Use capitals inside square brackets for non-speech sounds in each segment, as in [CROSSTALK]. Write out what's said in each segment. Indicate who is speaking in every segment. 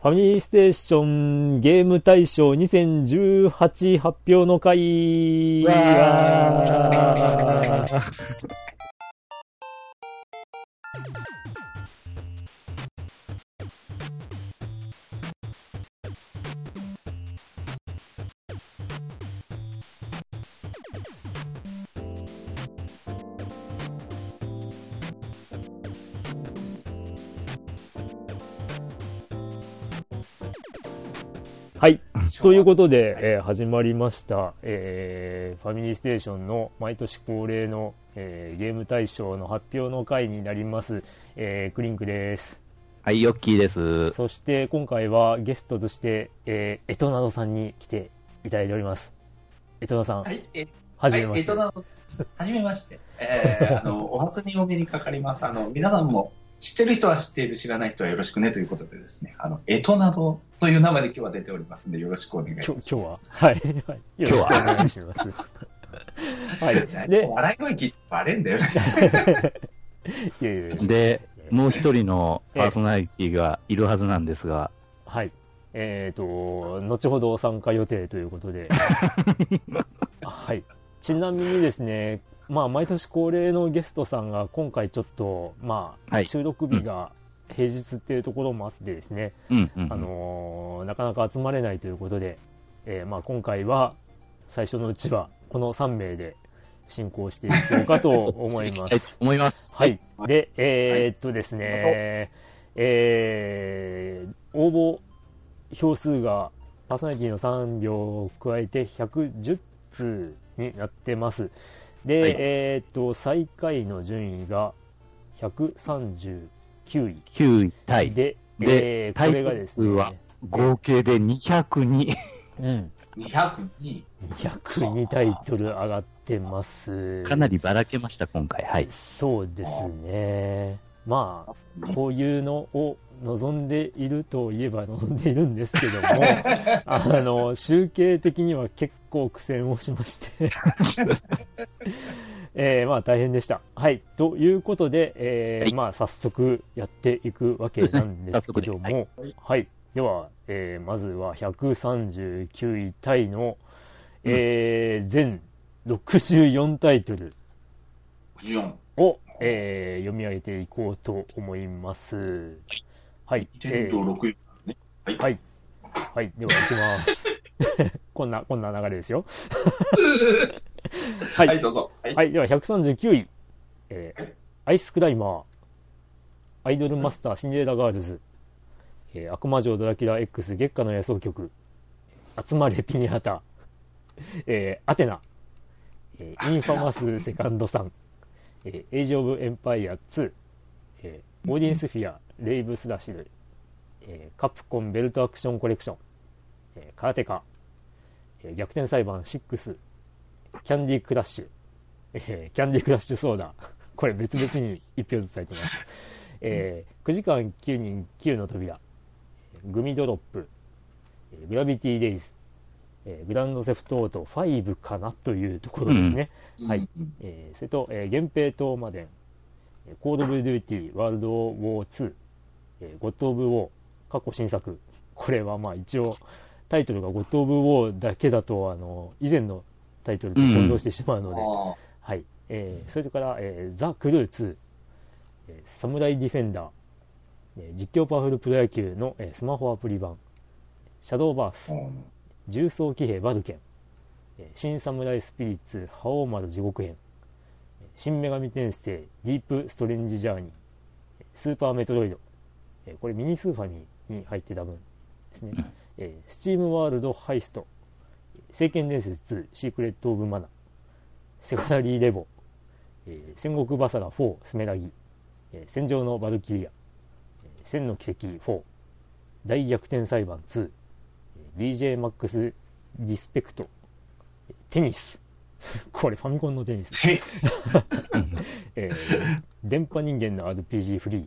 Speaker 1: ファミリーステーションゲーム大賞2018発表の回はい。ということで、えー始まりました、えーファミリーステーションの毎年恒例の、えーゲーム大賞の発表の会になります、えークリンクです。
Speaker 2: はい、ヨッキーです。
Speaker 1: そして今回はゲストとして、えーエトナドさんに来ていただいております。エトナさん、
Speaker 3: はい、え、
Speaker 1: はじめまして。
Speaker 3: はい、じめまして。えー、あの、[LAUGHS] お初にお目にかかります。あの、皆さんも知ってる人は知っている、知らない人はよろしくねということでですね、あの、エトなどという名前で今日は出ておりますので、[LAUGHS] よろしくお願いします。
Speaker 1: 今日今日は、はい、はい、よろしくお願いします。はい。で、
Speaker 3: 笑い声聞いてバレんだよね。[LAUGHS]
Speaker 1: いやいやいや
Speaker 2: で、もう一人のパーソナリティがいるはずなんですが、
Speaker 1: はい。えっ、と、後ほど参加予定ということで。[LAUGHS] はい。ちなみにですね、まあ、毎年恒例のゲストさんが今回ちょっと、まあ、
Speaker 2: はい
Speaker 1: 収録日が平日っていうところもあってですね、
Speaker 2: うんうんうん
Speaker 1: あのーなかなか集まれないということで、えーまあ、今回は最初のうちはこの3名で進行していこうかと思いま [LAUGHS]
Speaker 2: はい
Speaker 1: す。
Speaker 2: 思います。
Speaker 1: はい。で、えーっとですね、えー応募票数がパーソナリティの3票を加えて110通になってます。で、
Speaker 2: はい
Speaker 1: えーっと、最下位の順位が139位。
Speaker 2: 9位タイ。
Speaker 1: で、
Speaker 2: で
Speaker 1: えーこれがですね、
Speaker 2: 合計で202。
Speaker 1: うん、
Speaker 3: 202。
Speaker 1: 202タイトル上がってます。
Speaker 2: かなりばらけました、今回。はい。
Speaker 1: そうですね。まあ、こういうのを望んでいるといえば望んでいるんですけども、[LAUGHS] あの、集計的には結構苦戦をしまして、[LAUGHS] えーまあ大変でした。はい。ということで、えー
Speaker 2: はい
Speaker 1: まあ早速やっていくわけなんですけども、
Speaker 2: ね
Speaker 3: 早速で
Speaker 1: はい。では、えーまずは139位タイの、えー全64タイトル、
Speaker 3: 14。
Speaker 1: を、えー読み上げていこうと思います。はい。え
Speaker 3: 天
Speaker 1: ー
Speaker 3: 6ね。はい。
Speaker 1: はい。はい。では、行きます。[LAUGHS] こんな、こんな流れですよ。は [LAUGHS]
Speaker 3: はいい、どうぞ。はい。
Speaker 1: はい。では、139位。えーアイスクライマー。アイドルマスターシンデレラガールズ。えー悪魔城ドラキュラ X 月下の夜想曲。あつまれピニャータ。えーアテナ。えーインファマスセカンドサン。えーエイジオブエンパイア2。えーオーディンスフィア、レイブスラシル。えーカプコンベルトアクションコレクション。えーカラテカ。えー逆転裁判6。キャンディークラッシュ。えーキャンディークラッシュソーダ。[LAUGHS] これ別々に1票ずつ入ってます。[LAUGHS] えー9時間9人9の扉。グミドロップ。えーグラビティデイズ。えーグランドセフトオート5かなというところですね。はい
Speaker 3: うん。
Speaker 1: えーそれと、えー、源平島まで、えーコード・オブ・デューティー、ワールド・ウォー2、えーゴッド・オブ・ウォー、過去新作。これはまあ一応、タイトルがゴッド・オブ・ウォーだけだと、あの、以前のタイトルと混同してしまうので、
Speaker 3: あ
Speaker 1: はい。えーそれから、えーザ・クルー2、えーサムライ・ディフェンダー、えー実況パワフルプロ野球の、えースマホアプリ版、シャドウバース、
Speaker 3: うん。
Speaker 1: 重装機兵ヴァルケン、えー新サムライスピリッツ覇王丸地獄編、えー新女神転生ディープストレンジジャーニー、えースーパーメトロイド、えーこれミニスーファミに入ってた分ですね、えースチームワールドハイスト、聖剣伝説2シークレット・オブ・マナ、セガラリー・レボ、えー戦国バサラ4スメラギ、えー戦場のバルキリア、えー千の奇跡4大逆転裁判2 DJ マックスリスペクトテニス。[LAUGHS] これファミコンのテニス、
Speaker 3: へ [LAUGHS]
Speaker 1: えー電波人間の RPG フリー、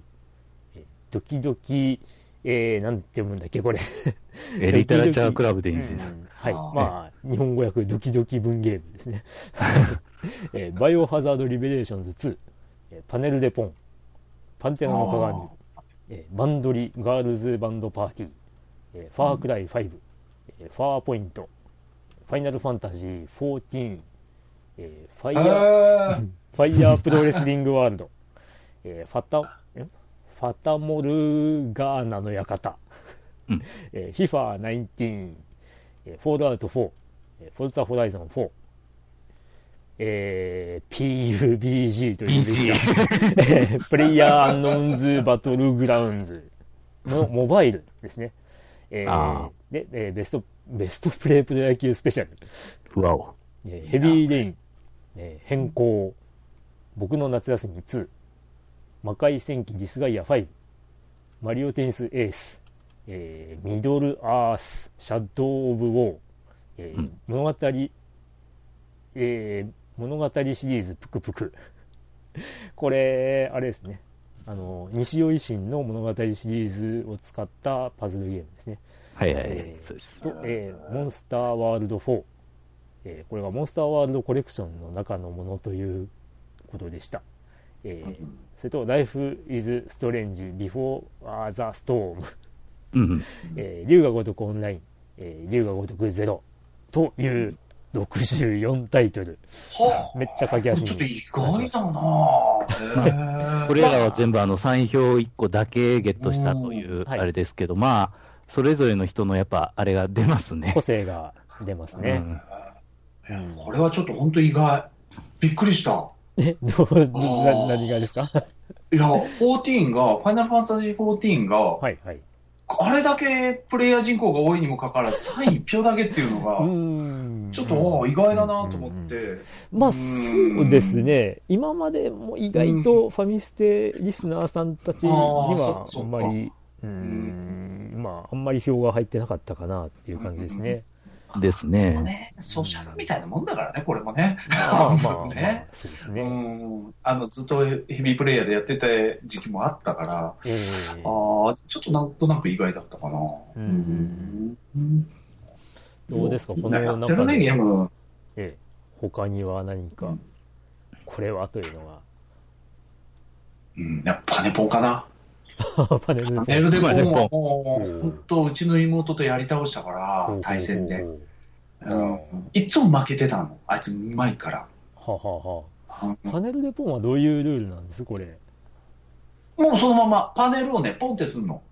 Speaker 1: えードキドキえー、なんて読むんだっけこれ。
Speaker 2: えリタラチャークラブでいいんですよ。
Speaker 1: うん。はい。まあ日本語訳ドキドキ文芸部ですね、[LAUGHS] えーバイオハザードリベレーションズ2、えーパネルデポン。パルテナの鏡、えーバンドリガールズバンドパーティー、えーファークライ5、えーファーポイント、ファイナルファンタジー14、えーファイヤー、
Speaker 3: あ
Speaker 1: ファイヤープロレスリングワールド、えーファタ、んファタモルガーナの館、
Speaker 2: うん。[LAUGHS]
Speaker 1: えー、ヒファー19、えーフォールアウト4、えーフォルツァホライゾン4、えー PUBG という
Speaker 2: BG [LAUGHS]
Speaker 1: えープレイヤーアンノーンズバトルグラウンズのモバイルですね。えー
Speaker 2: あ
Speaker 1: で、えーベスト、ベストプレイプロ野球スペシャル。
Speaker 2: ふわお。
Speaker 1: えーヘビーレイン、えー変更、僕の夏休み2、魔界戦記ディスガイア5、マリオテニスエース、えーミドルアース、シャッドウ・オブ・ウォー、えー
Speaker 2: うん
Speaker 1: 物語、えー物語シリーズプクプク。[LAUGHS] これ、あれですね。あの、西尾維新の物語シリーズを使ったパズルゲームですね。
Speaker 2: はいはいはい
Speaker 1: え。ー
Speaker 2: そうです。
Speaker 1: と、えーモンスターワールド4、えーこれがモンスターワールドコレクションの中のものということでした。えーそれと、Life is Strange Before the Storm。えー竜が如くオンライン、えー竜が如くゼロという64タイトル。
Speaker 3: は
Speaker 1: めっちゃ駆け
Speaker 3: あ、
Speaker 1: 足に。
Speaker 3: ちょっと意外だな [LAUGHS]
Speaker 2: これらは全部あの3票1個だけゲットしたという
Speaker 1: はい
Speaker 2: あれですけど、まあ、それぞれの人のやっぱあれが出ますね
Speaker 1: 個。性が出ますね。
Speaker 2: うん
Speaker 3: これはちょっと本当意外。びっくりした。
Speaker 1: え、どう、な何がですか？
Speaker 3: いや、14が、ファイナルファンタジー14が、
Speaker 1: はいはい。
Speaker 3: あれだけプレイヤー人口が多いにもかかわらず、3位1票だけっていうの
Speaker 1: う
Speaker 3: が。ちょっと、意外だなと思って。
Speaker 1: まあ、
Speaker 3: う
Speaker 1: そ
Speaker 3: ん
Speaker 1: うですね。今までも意外とファミステリスナーさんたちに
Speaker 3: あ
Speaker 1: はあんまり、うーん、まあ、あんまり票が入ってなかったかなっていう感じですね。
Speaker 2: ですね。
Speaker 3: ね、ソシャルみたいなもんだからね、これもね。
Speaker 1: まあまあまあ、
Speaker 3: ねう
Speaker 1: そうですね。
Speaker 3: ん。あの、ずっとヘビープレイヤーでやってた時期もあったから、
Speaker 1: ええ
Speaker 3: ああ、ちょっとなんとなく意外だったかな。
Speaker 1: うん
Speaker 3: うん
Speaker 1: どうですか？この
Speaker 3: やってるね、ゲーム。
Speaker 1: ええ他には何か
Speaker 3: うん、
Speaker 1: これはというの
Speaker 3: うん、やっぱパネポンかな。
Speaker 1: が、[LAUGHS] パネルで
Speaker 3: パネルでポンは
Speaker 2: パ
Speaker 3: もう、
Speaker 1: うん
Speaker 3: 本当、うちの妹とやり倒したから、対戦で。いつも負けてたの。あいつうまいから。
Speaker 1: はあは
Speaker 3: うん
Speaker 1: あ。パネルでポンはどういうルールなんです？これ。
Speaker 3: もうそのままパネルをね、ポンってするの。[LAUGHS]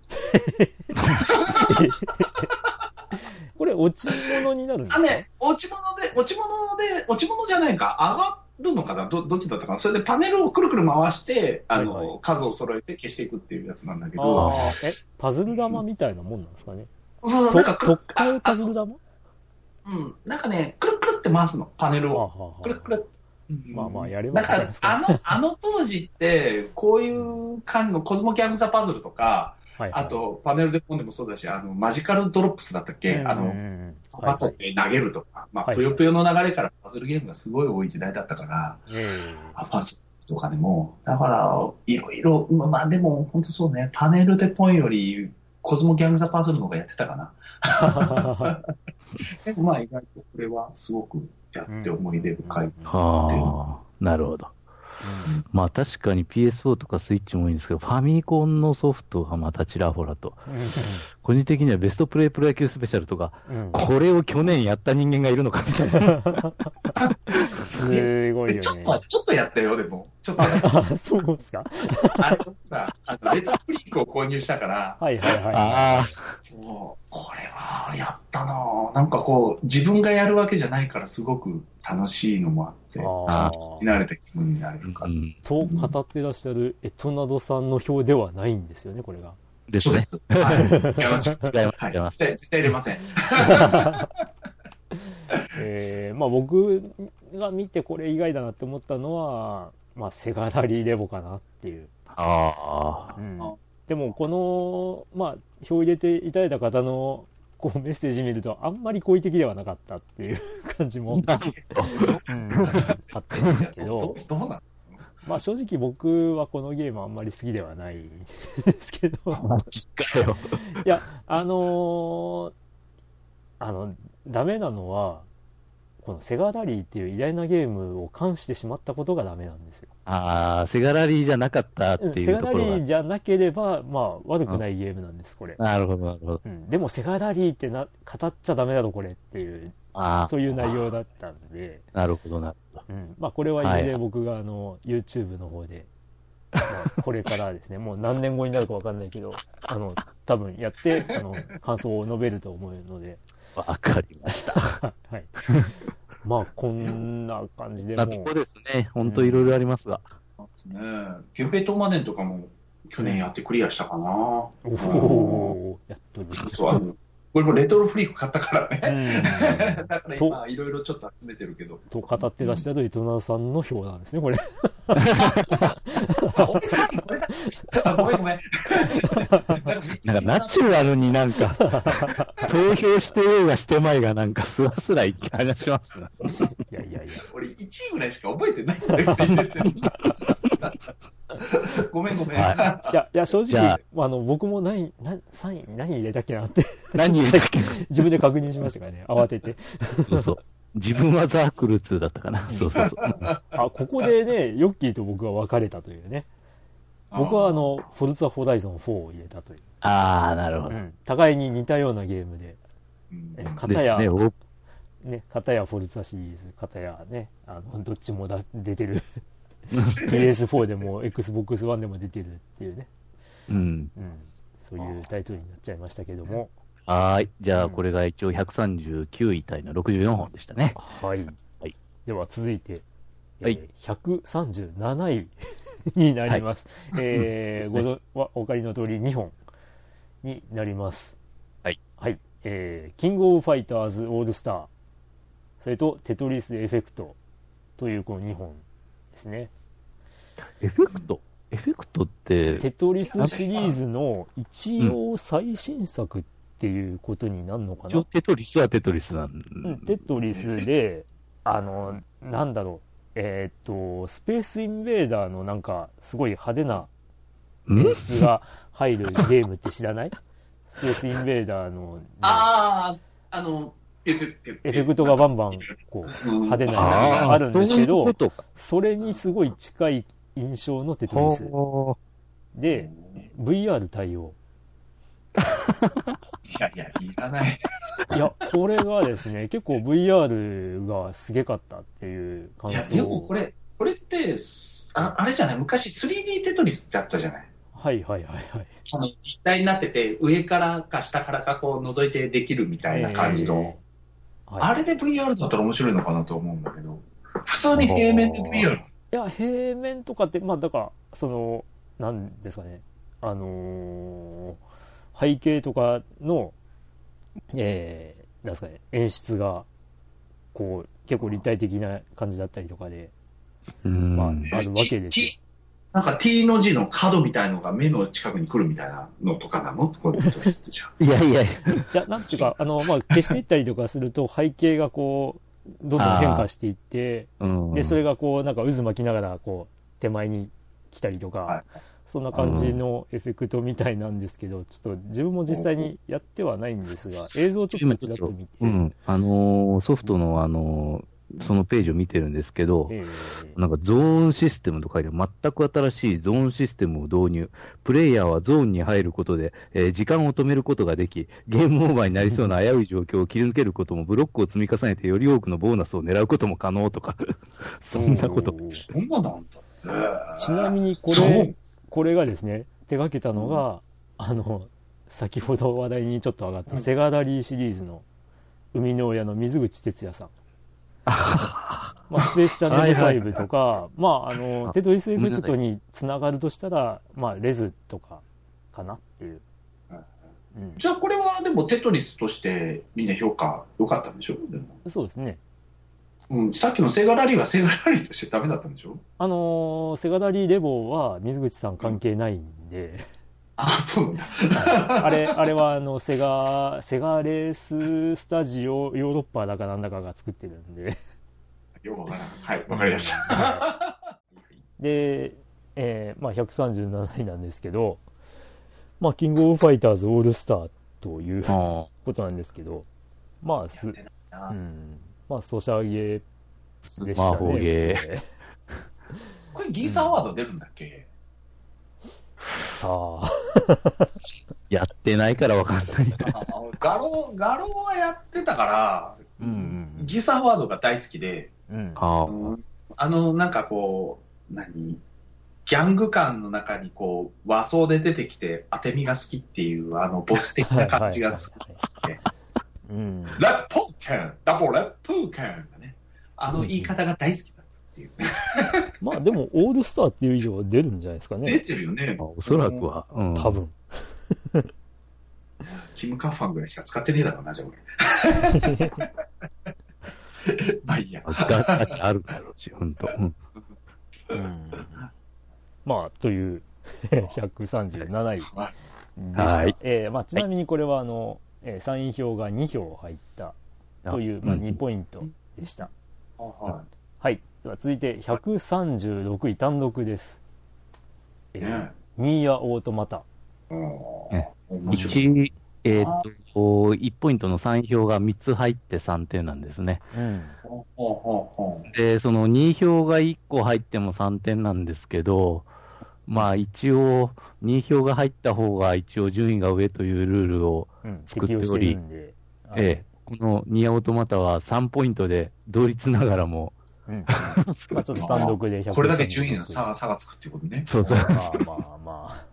Speaker 1: これ、落ち物になるんですか？
Speaker 3: あね、落ち物で、落ち物で、落ち物じゃないか、上がるのかな、どどっちだったかな、それでパネルをくるくる回して、あの、
Speaker 1: はいはい。
Speaker 3: 数を揃えて消していくっていうやつなんだけ
Speaker 1: あ
Speaker 3: ど、
Speaker 1: あ、え、パズル玉みたいなもんなんですかね？
Speaker 3: そうそう、
Speaker 1: と
Speaker 3: なんかくる
Speaker 1: 特会パズル玉？
Speaker 3: うん、なんかね、くるくるって回すの、パネル
Speaker 1: はあ
Speaker 3: を。
Speaker 1: はあは
Speaker 3: くるくる。
Speaker 1: まあまあやれば
Speaker 3: だから、あの、あの当時って、こういう感じのコズモキャングザパズルとか、
Speaker 1: あはいはい。
Speaker 3: あと、パネルでポンでもそうだし、あの、マジカルドロップスだったっけ、あの、
Speaker 1: うんうんうん
Speaker 3: バトって投げるとか、まあ、
Speaker 1: はい
Speaker 3: ぷよぷよの流れからパズルゲームがすごい多い時代だったから、
Speaker 1: え
Speaker 3: あパズルとかでも、だから、いろいろ、まあまあでも、本当そうね、パネルでポンより、コズモギャングザパズルの方がやってたかな。[LAUGHS] でもまあ意外とこれはすごくやって思い出深い。
Speaker 2: はあ、なるほど。まあ確かに PS4 とかスイッチもいいんですけど、ファミコンのソフトがまたちらほらと。個人的にはベストプレイプロ野球スペシャルとか、
Speaker 1: うんうん
Speaker 2: これを去年やった人間がいるのかみたいな。
Speaker 1: すごいよね。
Speaker 3: ちょっと、ちょっとやったよ、でも。ちょっとやった。
Speaker 1: あ、そうですか。
Speaker 3: あれさ、あの、レトフリークを購入したから、
Speaker 1: はいはいはい。
Speaker 2: あ
Speaker 3: そう、これはやったなぁなんかこう、自分がやるわけじゃないからすごく楽しいのもあって、
Speaker 1: ああ
Speaker 3: 慣れた気分になれる
Speaker 2: あ、
Speaker 3: か
Speaker 2: う。ん。
Speaker 1: と語ってらっしゃるエトナドさんの表ではないんですよね、これが。
Speaker 2: ですね。
Speaker 3: そうです。はい。違います。
Speaker 2: 違います
Speaker 3: はい。
Speaker 2: 違います
Speaker 3: 絶対、絶対入れません。
Speaker 1: えーまあ僕が見てこれ以外だなって思ったのは、まあセガラリーレボかなっていう。
Speaker 2: ああ。
Speaker 1: うん
Speaker 3: あ
Speaker 1: でもこの、まあ、表入れていただいた方のこうメッセージ見るとあんまり好意的ではなかったっていう感じも、うんあったんですけど
Speaker 3: ど、どうなん
Speaker 1: まあ正直僕はこのゲームあんまり好きではないんですけど、
Speaker 2: マジかよ。[LAUGHS]
Speaker 1: いや、あのーあの、ダメなのは、このセガラリーっていう偉大なゲームを冠してしまったことがダメなんですよ。
Speaker 2: ああ、セガラリーじゃなかったっていう
Speaker 1: セガラリ。ーじゃなければ、まあ、悪くないゲームなんです、これ。
Speaker 2: なるほど、なるほど。
Speaker 1: うん、でも、セガラリーってな語っちゃダメだろ、これっていう、そういう内容だったんで、
Speaker 2: なるほど、なるほど。
Speaker 1: うん、まあ、これはいずれ
Speaker 2: はい
Speaker 1: 僕が、あの、YouTube の方で、まあ、これからですね、[LAUGHS] もう何年後になるかわかんないけど、あの、多分やって、あの、感想を述べると思うので、
Speaker 2: わかりました。[LAUGHS]
Speaker 1: はい。まあ、こんな感じでもう
Speaker 2: なとこ、ですね。本当いろいろありますが。
Speaker 3: ねえ、ゲペトマネンとかも去年やってクリアしたかな。
Speaker 1: おおやっとる。
Speaker 3: そう、あの、これもレトロフリーク買ったから
Speaker 1: う
Speaker 3: ね。
Speaker 1: ん。[LAUGHS]
Speaker 3: だから今、いろいろちょっと集めてるけど。
Speaker 1: と語ってらっしゃる伊藤直さんの票なんですね、これ。
Speaker 3: あ、[LAUGHS] お客さん、これあごめんごめん。
Speaker 2: なんかナチュラルになんか、投票してようがしてまいがなんかスラスラ話しますね。
Speaker 1: いやいやいや。
Speaker 3: 俺1位ぐらいしか覚えてないんだよ、入れてる [LAUGHS] ごめんごめん。
Speaker 2: はい
Speaker 1: や、いや、正直、あの、僕も何、何、3位、何入れたっけなって、
Speaker 2: 何言うだっけ [LAUGHS]
Speaker 1: 自分で確認しましたからね、慌てて。
Speaker 2: そうそう。自分はザークル2だったかな。そうそうそう。
Speaker 1: あ、ここでね、ヨッキーと僕は別れたというね。僕はあの、フォルツァホライゾン4を入れたという。
Speaker 2: ああ、なるほど。
Speaker 1: うん。互いに似たようなゲームで、
Speaker 3: うん
Speaker 1: え
Speaker 2: で
Speaker 1: 片や、
Speaker 2: すね。お
Speaker 1: ね、片やフォルツァシリーズ、片やね、あの、どっちもだ出てる。[LAUGHS] PS4 でも Xbox One でも出てるっていうね。
Speaker 2: うん。
Speaker 1: うん。そういうタイトルになっちゃいましたけども。
Speaker 2: はーい。じゃあ、
Speaker 1: うん
Speaker 2: これが一応139位タイの64本でしたね。
Speaker 1: はい。
Speaker 2: はい
Speaker 1: では続いて、
Speaker 2: はい
Speaker 1: えー137位 [LAUGHS] になります。えー [LAUGHS]
Speaker 2: うんですね
Speaker 1: ごぞわお分かりの通り2本になります。
Speaker 2: はい。
Speaker 1: はい。えーキングオブファイターズオールスター、それとテトリスエフェクトというこの2本ですね。
Speaker 2: エフェクト？エフェクトって、
Speaker 1: テトリスシリーズの一応最新作っていうことになるのかな、
Speaker 2: 一応テトリスはテトリスなん
Speaker 1: うんテトリスで、あの、なんだろう、えーっと、スペースインベーダーのなんか、すごい派手な
Speaker 2: うん？
Speaker 1: 演出が入るゲームって知らない？スペースインベーダーの、ね
Speaker 3: ああ、あの、エフ
Speaker 1: ェクト。がバンバン、こう、派手なやつがあるんですけど。それにすごい近い印象のテトリス。
Speaker 2: は
Speaker 1: で、VR 対応。[LAUGHS]
Speaker 3: いやいや、いらない。
Speaker 1: いや、これがですね、結構 VR がすげかったっていう感
Speaker 3: いや、でも
Speaker 1: 想
Speaker 3: これ、これって、ああれじゃない？昔 3D テトリスってあったじゃない？
Speaker 1: はいはいはいはい。
Speaker 3: あの、立体になってて、上からか下からかこう覗いてできるみたいな感じの。
Speaker 1: えーはい
Speaker 3: あれで VR だったら面白いのかなと思うんだけど、普通に平面で VR。
Speaker 1: いや、平面とかって、まあ、だから、その、なんですかね、あのー背景とかの、えー、なんですかね、演出が、こう、結構立体的な感じだったりとかで、
Speaker 2: うん。
Speaker 1: まあ、あるわけですよ。
Speaker 3: なんか T の字の角みたいのが目の近くに来るみたいなのとかなの？こういうことですってじゃあ。[LAUGHS]
Speaker 2: いやいやいや。
Speaker 1: いや、なんていうか、あの、まあ、消していったりとかすると、背景がこう、どんどん変化していって、
Speaker 2: うん。
Speaker 1: で、それがこう、なんか渦巻きながら、こう、手前に来たりとか、
Speaker 3: はい
Speaker 1: そんな感じのエフェクトみたいなんですけど、ちょっと自分も実際にやってはないんですが、映像をちょっとちらっと見て、
Speaker 2: うん。あのーソフトの、あのーそのページを見てるんですけど、
Speaker 1: え
Speaker 2: なんかゾーンシステムと書いて全く新しいゾーンシステムを導入。プレイヤーはゾーンに入ることで、えー時間を止めることができ、ゲームオーバーになりそうな危うい状況を切り抜けることも、ブロックを積み重ねてより多くのボーナスを狙うことも可能とか、[LAUGHS] そんなこと。
Speaker 1: おー
Speaker 3: そんななんだ。
Speaker 1: ちなみにこれ、これがですね、手掛けたのが、あの、先ほど話題にちょっと上がった、
Speaker 3: うん
Speaker 1: セガダリーシリーズの生みの親の水口哲也さん。[LAUGHS] まあ、スペースチャンネル5とか、まあ、あの、
Speaker 2: あ
Speaker 1: テトリスエフェクトにつながるとしたら、まあ、レズとか、かなっていう。うん、
Speaker 3: じゃあこれはでもテトリスとしてみんな評価良かったんでしょ？でも、
Speaker 1: そうですね。
Speaker 3: うん、さっきのセガラリーはセガラリーとしてダメだったんでしょ？
Speaker 1: あのーセガラリーレボは水口さん関係ないんで、
Speaker 3: ああ、そうなんだ。
Speaker 1: あれ、あれはあの、セガ、セガレーススタジオヨーロッパだかなんだかが作ってるんで、
Speaker 3: よくわからん。はい、わかりました。
Speaker 1: で、えーまあ、137位なんですけど、まあ、キングオブファイターズオールスターという
Speaker 2: あ
Speaker 1: ことなんですけど、まあ、す、うん、まあ、ソシャゲでしたね。
Speaker 2: スマホゲー。
Speaker 1: これ
Speaker 3: ギーサアワード出るんだっけ、
Speaker 1: さあ、
Speaker 2: やってないからわかんない。
Speaker 3: あガロガロはやってたから、
Speaker 1: うん
Speaker 3: ギーサアワードが大好きで、
Speaker 1: うん。うん。
Speaker 2: あ
Speaker 3: あの、なんかこう、何？ギャング感の中にこう、和装で出てきて当て身が好きっていう、あの、ボス的な感じがすごいですね。
Speaker 1: うん。
Speaker 3: レッポーケンダボレッポーケンがね、あの言い方が大好きだていう。[LAUGHS]
Speaker 1: まあでも、オールスターっていう以上は出るんじゃないですか
Speaker 3: 出
Speaker 1: ね。
Speaker 3: てるよね。
Speaker 2: おそらくは。うん。
Speaker 1: 多分。
Speaker 3: キム・カファンぐらいしか使ってねえだろうな、じゃあ俺。[LAUGHS] まあいいや。
Speaker 2: あるだろうし、ほんと。うん
Speaker 1: うん。まあ、という、[LAUGHS] 137位でした。
Speaker 2: はい
Speaker 1: えーまあ、ちなみにこれは、あの、えーサイン票が2票入ったという、まあ、
Speaker 2: うん
Speaker 1: 2ポイントでした。
Speaker 3: は
Speaker 1: はい。では続いて、136位単独です。え
Speaker 3: ね
Speaker 1: ニーヤオートマタ。
Speaker 3: うん
Speaker 2: ね
Speaker 3: 面白い。
Speaker 2: 1、えーっと、1ポイントの3票が3つ入って3点なんですね。
Speaker 1: うん。
Speaker 2: で、その2票が1個入っても3点なんですけど、まあ一応、2票が入った方が一応順位が上というルールを、
Speaker 1: うん。
Speaker 2: 作っており
Speaker 1: 適用してるん
Speaker 2: ええ、このニアオートマタは3ポイントで同率ながらも、
Speaker 1: うん。[LAUGHS] まあ、ちょっと単独で136
Speaker 3: これだけ順位の差が差がつくっていうことね。
Speaker 2: そうそう。
Speaker 1: まあまあま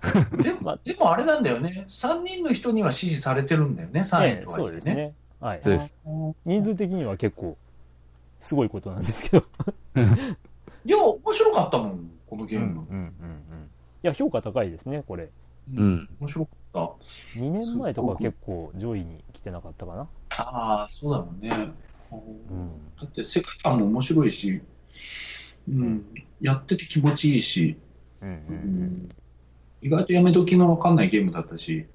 Speaker 1: [LAUGHS]
Speaker 3: でも、でもあれなんだよね。3人の人には支持されてるんだよね、
Speaker 1: あ。
Speaker 3: 3
Speaker 1: ね
Speaker 3: 位とは
Speaker 1: そうですね。はい。
Speaker 2: そうです。
Speaker 1: 人数的には結構、すごいことなんですけど。[LAUGHS]
Speaker 3: いや、面白かったもん、このゲーム。
Speaker 1: うんうんうんうん。いや、評価高いですね、これ。
Speaker 2: うん。
Speaker 3: 面白かった。
Speaker 1: 2年前とか結構上位に来てなかったかな。
Speaker 3: ああ、そうだもんね。
Speaker 1: うん。
Speaker 3: だって世界観も面白いし、うん、やってて気持ちいいし、
Speaker 1: うんう
Speaker 3: うんん、意外とやめ時の分かんないゲームだったし、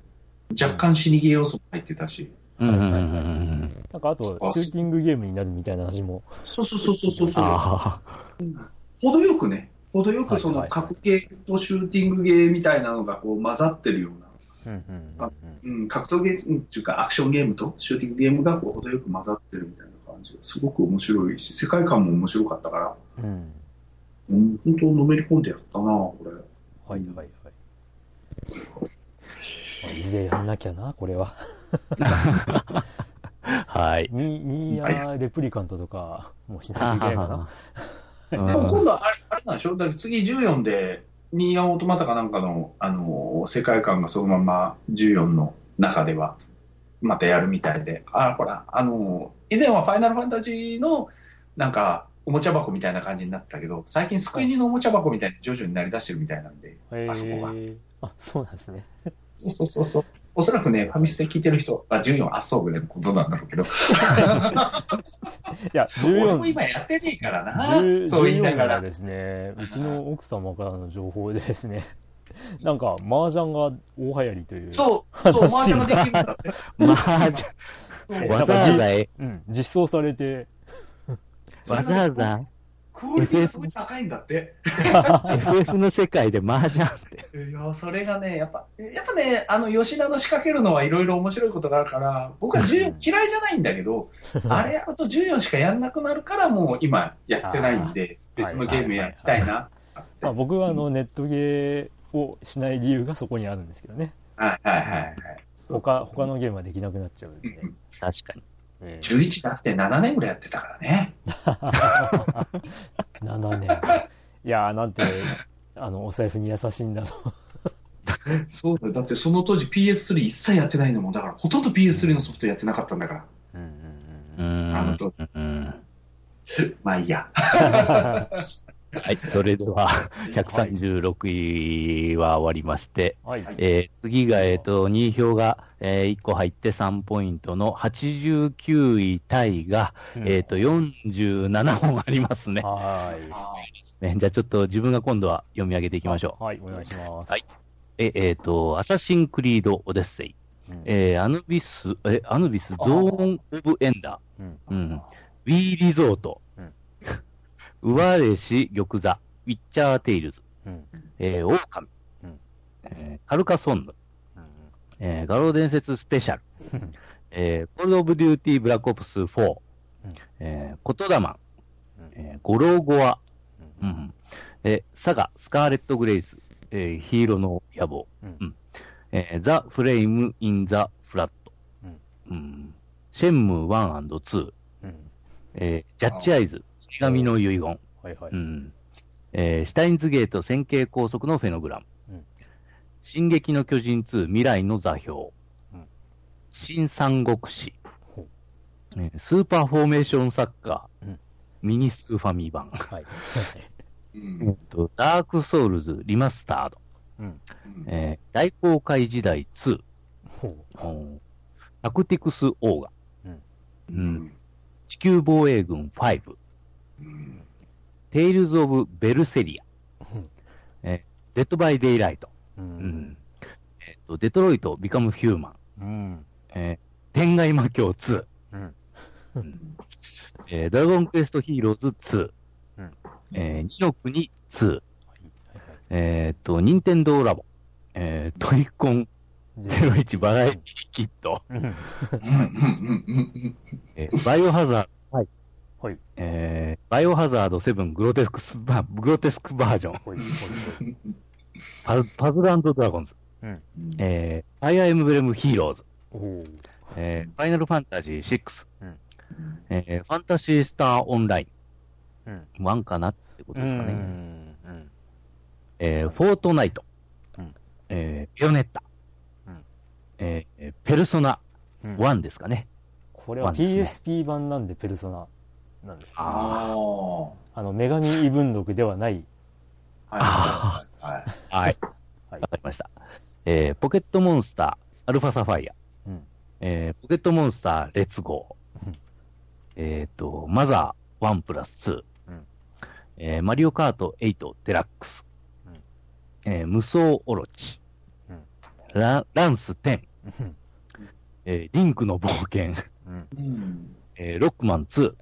Speaker 3: 若干死にゲー要素も入ってたし、
Speaker 2: うんうんうんうん。
Speaker 1: なんかあと、シューティングゲームになるみたいな話も。
Speaker 3: そうそうそうそうそうそう、
Speaker 2: あ
Speaker 3: 程よくね、程よくその格ゲーとシューティングゲーみたいなのがこう混ざってるような、
Speaker 1: うんうんうん
Speaker 3: うん、格闘ゲームっていうかアクションゲームとシューティングゲームがこう程よく混ざってるみたいな感じがすごく面白いし、世界観も面白かったから、
Speaker 1: うん。
Speaker 3: うん、本当のめり込んでやったな、これ。
Speaker 1: はいはいはい。まあいずれやんなきゃな、これは。
Speaker 2: あ。はい。
Speaker 1: ニニーヤレプリカントとかもしないといけないかな。
Speaker 2: うん [LAUGHS]
Speaker 3: でも今度はあれあれなんでしょ？だから次14で、ニーヤンオートマタかなんかの、あの世界観がそのまま14の中では、またやるみたいで、あ、ほら、あの以前はファイナルファンタジーの、なんか、おもちゃ箱みたいな感じになったけど、最近スクエニのおもちゃ箱みたいに徐々になりだしてるみたいなんで、
Speaker 1: へ
Speaker 3: あそこが。
Speaker 1: ーあ、そうなんですね。
Speaker 3: そうそうそうそう。おそらくね、ファミステ聞いてる人は14あっそうぐらいのことなんだろうけど、
Speaker 1: いや、
Speaker 3: 俺も
Speaker 1: 14、
Speaker 3: 今やってねえからな、
Speaker 1: 10
Speaker 3: そう言いな
Speaker 1: 14
Speaker 3: がら。
Speaker 1: がですね、うちの奥様からの情報でですね、なんか、麻雀が大流行りという。
Speaker 3: そう、そう、マージャンができるんだって。
Speaker 2: まあ、じ
Speaker 3: そう
Speaker 2: ゃわざわざ、
Speaker 1: うん、実装されて、
Speaker 2: わざわざ、
Speaker 3: クオリティがすごい高いんだって。
Speaker 2: FF の世界で麻雀って。
Speaker 3: いや、それがね、やっぱ、やっぱね、あの、吉田の仕掛けるのはいろいろ面白いことがあるから、僕は14嫌いじゃないんだけど、あれやると14しかやんなくなるから、もう今やってないんで、別のゲームやりたいな。
Speaker 1: まあ、僕はあのネットゲーをしない理由がそこにあるんですけどね。
Speaker 3: はいはいはいはい。
Speaker 1: 他、他のゲームはできなくなっちゃうんでね。
Speaker 3: うん
Speaker 2: 確かに。
Speaker 1: えー
Speaker 3: 11だって7年ぐらいやってたからね。[LAUGHS]
Speaker 1: 7年。いやー、なんて、あの、お財布に優しいんだと。
Speaker 3: そうだよ。だってその当時 PS3 一切やってないのも、だからほとんど PS3 のソフトやってなかったんだから。
Speaker 1: うんうん。
Speaker 3: あのと
Speaker 2: うん
Speaker 3: まあいいや。[LAUGHS]
Speaker 2: はい、それでは、136位は終わりまして、
Speaker 1: はい。
Speaker 2: えー次が、えっ、と、2票が、え1個入って3ポイントの89位タイが、えっ、と、47本ありますね。
Speaker 1: は
Speaker 2: ねじゃあちょっと自分が今度は読み上げてい
Speaker 1: い。
Speaker 2: きましょう。
Speaker 1: はい、お願いします。
Speaker 2: はいえ、えっ、と、アサシンクリード・オデッセイ、
Speaker 1: うん
Speaker 2: えーアヌビス、え、アヌビス・ゾーン・オブ・エンダ
Speaker 1: うん
Speaker 2: ー、うん、ウィー・リゾート、
Speaker 1: うん
Speaker 2: 奪われし玉座、ウィッチャー・テイルズ、
Speaker 1: うん。
Speaker 2: えー、オオカミ、
Speaker 1: うん。
Speaker 2: えーカルカソンヌ、
Speaker 1: うん
Speaker 2: えー餓狼伝説スペシャル、
Speaker 1: うん。
Speaker 2: えーコール・オブ・デューティー・ブラック・オプス4、
Speaker 1: うん。
Speaker 2: えー、言霊、
Speaker 1: うん。
Speaker 2: えー、ゴロゴア、
Speaker 1: う
Speaker 2: うん。んえー、サガ、スカーレット・グレイス、えー、ヒーローの野望、
Speaker 1: うん。
Speaker 2: えー、ザ・フレイム・イン・ザ・フラット、
Speaker 1: うん。
Speaker 2: うん。シェンムー。1&2、
Speaker 1: うん。
Speaker 2: えー、ジャッジ・アイズ、死神の遺言、
Speaker 1: はいはい。
Speaker 2: うん。えーシュタインズゲート線形高速のフェノグラム、
Speaker 1: うん。
Speaker 2: 進撃の巨人2未来の座標、
Speaker 1: うん。
Speaker 2: 新三国志スーパーフォーメーションサッカー、
Speaker 1: うん。
Speaker 2: ミニスーファミ版、
Speaker 1: はい。[LAUGHS]
Speaker 2: とダークソウルズリマスタード、
Speaker 1: うん。
Speaker 3: うん
Speaker 2: えー大航海時代2、
Speaker 1: ほ
Speaker 2: う。んタクティクスオーガ、
Speaker 1: うん。
Speaker 2: うん。地球防衛軍5、
Speaker 3: うん
Speaker 2: テイルズ・オブ・ベルセリア、
Speaker 1: うん。
Speaker 2: えーデッド・バイ・デイ・ライト、
Speaker 1: う。
Speaker 2: うん。んえっとデトロイト・ビカム・ヒューマン、
Speaker 1: うん。
Speaker 2: えー天外魔境2、
Speaker 1: うん。
Speaker 2: えードラゴンクエストヒー。ローズ2、
Speaker 1: うん。
Speaker 2: えー、二の国2、
Speaker 1: はいはい。
Speaker 2: えーっと、任天堂ラボ、えー、トイコン
Speaker 1: はい。
Speaker 2: 01バラエティキット、バイオハザード、はい
Speaker 1: はい。
Speaker 2: えー、バイオハザード7グロテスクス [LAUGHS] バグロテスクバージョン。パズパズルドラゴンズ、
Speaker 1: うん。
Speaker 2: えー、ファイアーエムブレムヒーローズ、
Speaker 1: おお。
Speaker 2: えー、ファイナルファンタジー6、
Speaker 1: うん
Speaker 2: えー、ファンタシースターオンライ
Speaker 1: うん。
Speaker 2: ン、1かなってことですかね。
Speaker 1: うん。うん。
Speaker 2: えー、フォートナイト、
Speaker 1: うん
Speaker 2: えー、ベヨネッタ、
Speaker 1: うん
Speaker 2: えー、ペルソナ
Speaker 1: うん
Speaker 2: 1ですかね。
Speaker 1: これは PSP 版なんでペルソナなんですけど、
Speaker 2: あ
Speaker 3: あ
Speaker 1: あの、女神異文録ではない。
Speaker 3: あ。はい。はい。
Speaker 2: はい。
Speaker 1: はい
Speaker 2: わかりました。えー、ポケットモンスター、アルファサファイア、
Speaker 1: うん。
Speaker 2: えー、ポケットモンスター、レッツゴー
Speaker 1: うん、
Speaker 2: えっ、と、マザー1プラス2、
Speaker 1: うん
Speaker 2: えー、マリオカート8デラックス、
Speaker 1: うん
Speaker 2: えー、無双オロチ、
Speaker 1: うん
Speaker 2: ラランス10、
Speaker 1: うん
Speaker 2: えー、リンクの冒険、
Speaker 1: う。
Speaker 2: えー、ロックマン2、
Speaker 1: うん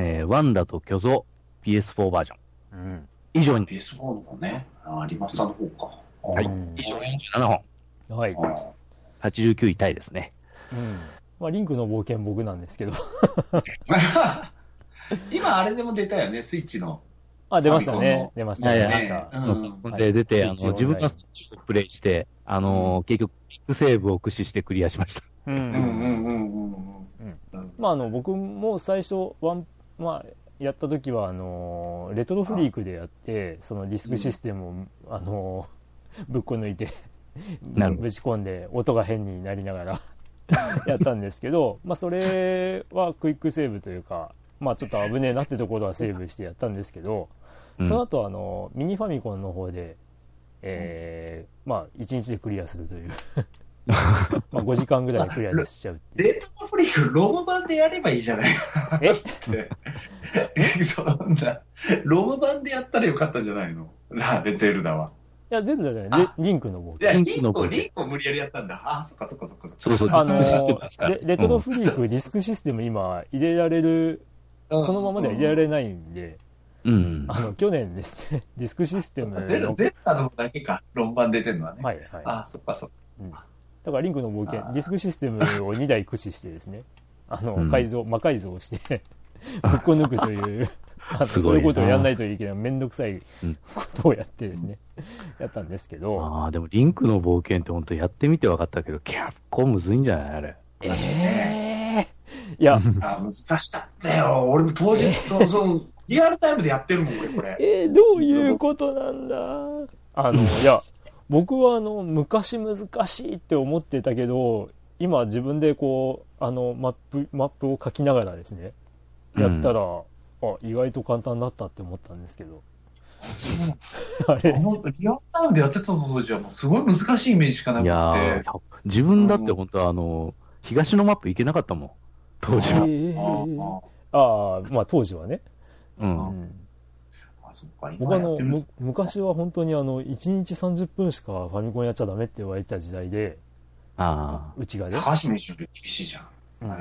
Speaker 2: えー、ワンダと巨像 PS4 バージョン。
Speaker 1: うん。
Speaker 2: 以上に、
Speaker 3: PS4 のね、あリマスターの方か。
Speaker 2: はい
Speaker 1: うん
Speaker 2: 以上47本、
Speaker 1: はい。
Speaker 3: あ
Speaker 2: 89位タイですね。
Speaker 1: うん。まあ、リンクの冒険僕なんですけど。
Speaker 3: あ [LAUGHS] 今、あれでも出たよね、スイッチの。
Speaker 1: あ、出ました。ね出ました。
Speaker 2: いやいや
Speaker 1: 出ました。
Speaker 2: で出て、あの、自分がプレイして、あのー結局、キックセーブを駆使してクリアしました。
Speaker 1: う。
Speaker 3: うんんうんうんうんうん。
Speaker 1: まあ、あの、僕も最初、ワン、まあ、やった時は、あの、レトロフリークでやって、そのディスクシステムを、あの、[LAUGHS] ぶっこ抜いて、ぶち込んで、音が変になりながら [LAUGHS] やったんですけど、まあ、それはクイックセーブというか、まあ、ちょっと危ねえなってところはセーブしてやったんですけど、
Speaker 2: うん。
Speaker 1: その後、あの、ミニファミコンの方で、えー、まあ、1日でクリアするという。[LAUGHS] まあ、5時間ぐらいでクリアしちゃうっていう。
Speaker 3: レトロフリーク、ロム版でやればいいじゃない
Speaker 1: え？
Speaker 3: って。[LAUGHS] そんな、ロム版でやったらよかったんじゃないの？な [LAUGHS] ゼルダは。
Speaker 1: いや、全然じゃない。リリンクの冒険。
Speaker 3: いや、
Speaker 2: リン
Speaker 3: クリンクを無理やりやったんだ。ああ、そっかそっかそっかそっか。
Speaker 2: そうそう、デ
Speaker 1: あの
Speaker 2: ィスクシステムですから。
Speaker 1: レレトロフリーク、ディスクシステム今入れられる、そのままでは入れられないんで、
Speaker 2: うん。
Speaker 1: あの、去年ですね、ディスクシステムの、
Speaker 3: ゼルゼルダの方だけか、ロム版出てるのはね。
Speaker 1: はいはい。
Speaker 3: ああ、そっかそっか。
Speaker 1: だからリンクの冒険ディスクシステムを2台駆使してですね、[LAUGHS] あの、
Speaker 2: うん。
Speaker 1: 改造、魔改造をして、[LAUGHS] ぶっこ抜くという、[LAUGHS] あのそういうことをやんないといけない、めんどくさい
Speaker 2: うん。
Speaker 1: ことをやってですね、やったんですけど、
Speaker 2: ああ、でもリンクの冒険って本当やってみて分かったけど、結構むずいんじゃない？あれ。
Speaker 1: ええいや、
Speaker 3: ああ、難しかったよ。俺も当時、とその、リアルタイムでやってるもん、俺、これ。
Speaker 1: えー、どういうことなんだ？あの、いや、僕はあの、昔難しいって思ってたけど、今自分でこう、あの、マップ、マップを書きながらですね、やったら、あ、意外と簡単だったって思ったんですけど。[LAUGHS] あれ
Speaker 3: リアルタイムでやってた当時はもうすごい難しいイメージしかなく
Speaker 2: いや。自分だって本当あの、東のマップ行けなかったもん。当時は。
Speaker 1: えー
Speaker 3: ああ
Speaker 1: まあ当時はね。
Speaker 2: う。
Speaker 1: うんん
Speaker 3: あ、そっか、
Speaker 1: 僕あの、昔は本当にあの、1日30分しかファミコンやっちゃダメって言われてた時代で、
Speaker 2: あ
Speaker 1: うちがね。
Speaker 3: 高橋名人より厳しいじゃん。
Speaker 1: うん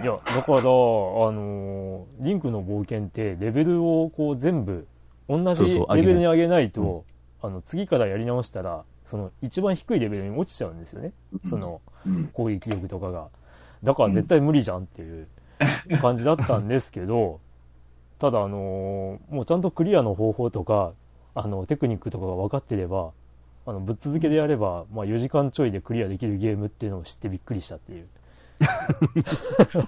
Speaker 1: いや、だから、あのーリンクの冒険って、レベルをこう全部、同じ
Speaker 2: そうそう
Speaker 1: レベルに上げないと、あの、次からやり直したら、その、一番低いレベルに落ちちゃうんですよね。その、
Speaker 3: うん、
Speaker 1: 攻撃力とかが。だから絶対無理じゃんっていう感じだったんですけど、[LAUGHS] ただあのーもうちゃんとクリアの方法とか、あの、テクニックとかが分かってれば、あの、ぶっ続けでやれば、まあ4時間ちょいでクリアできるゲームっていうのを知ってびっくりしたっていう。[LAUGHS]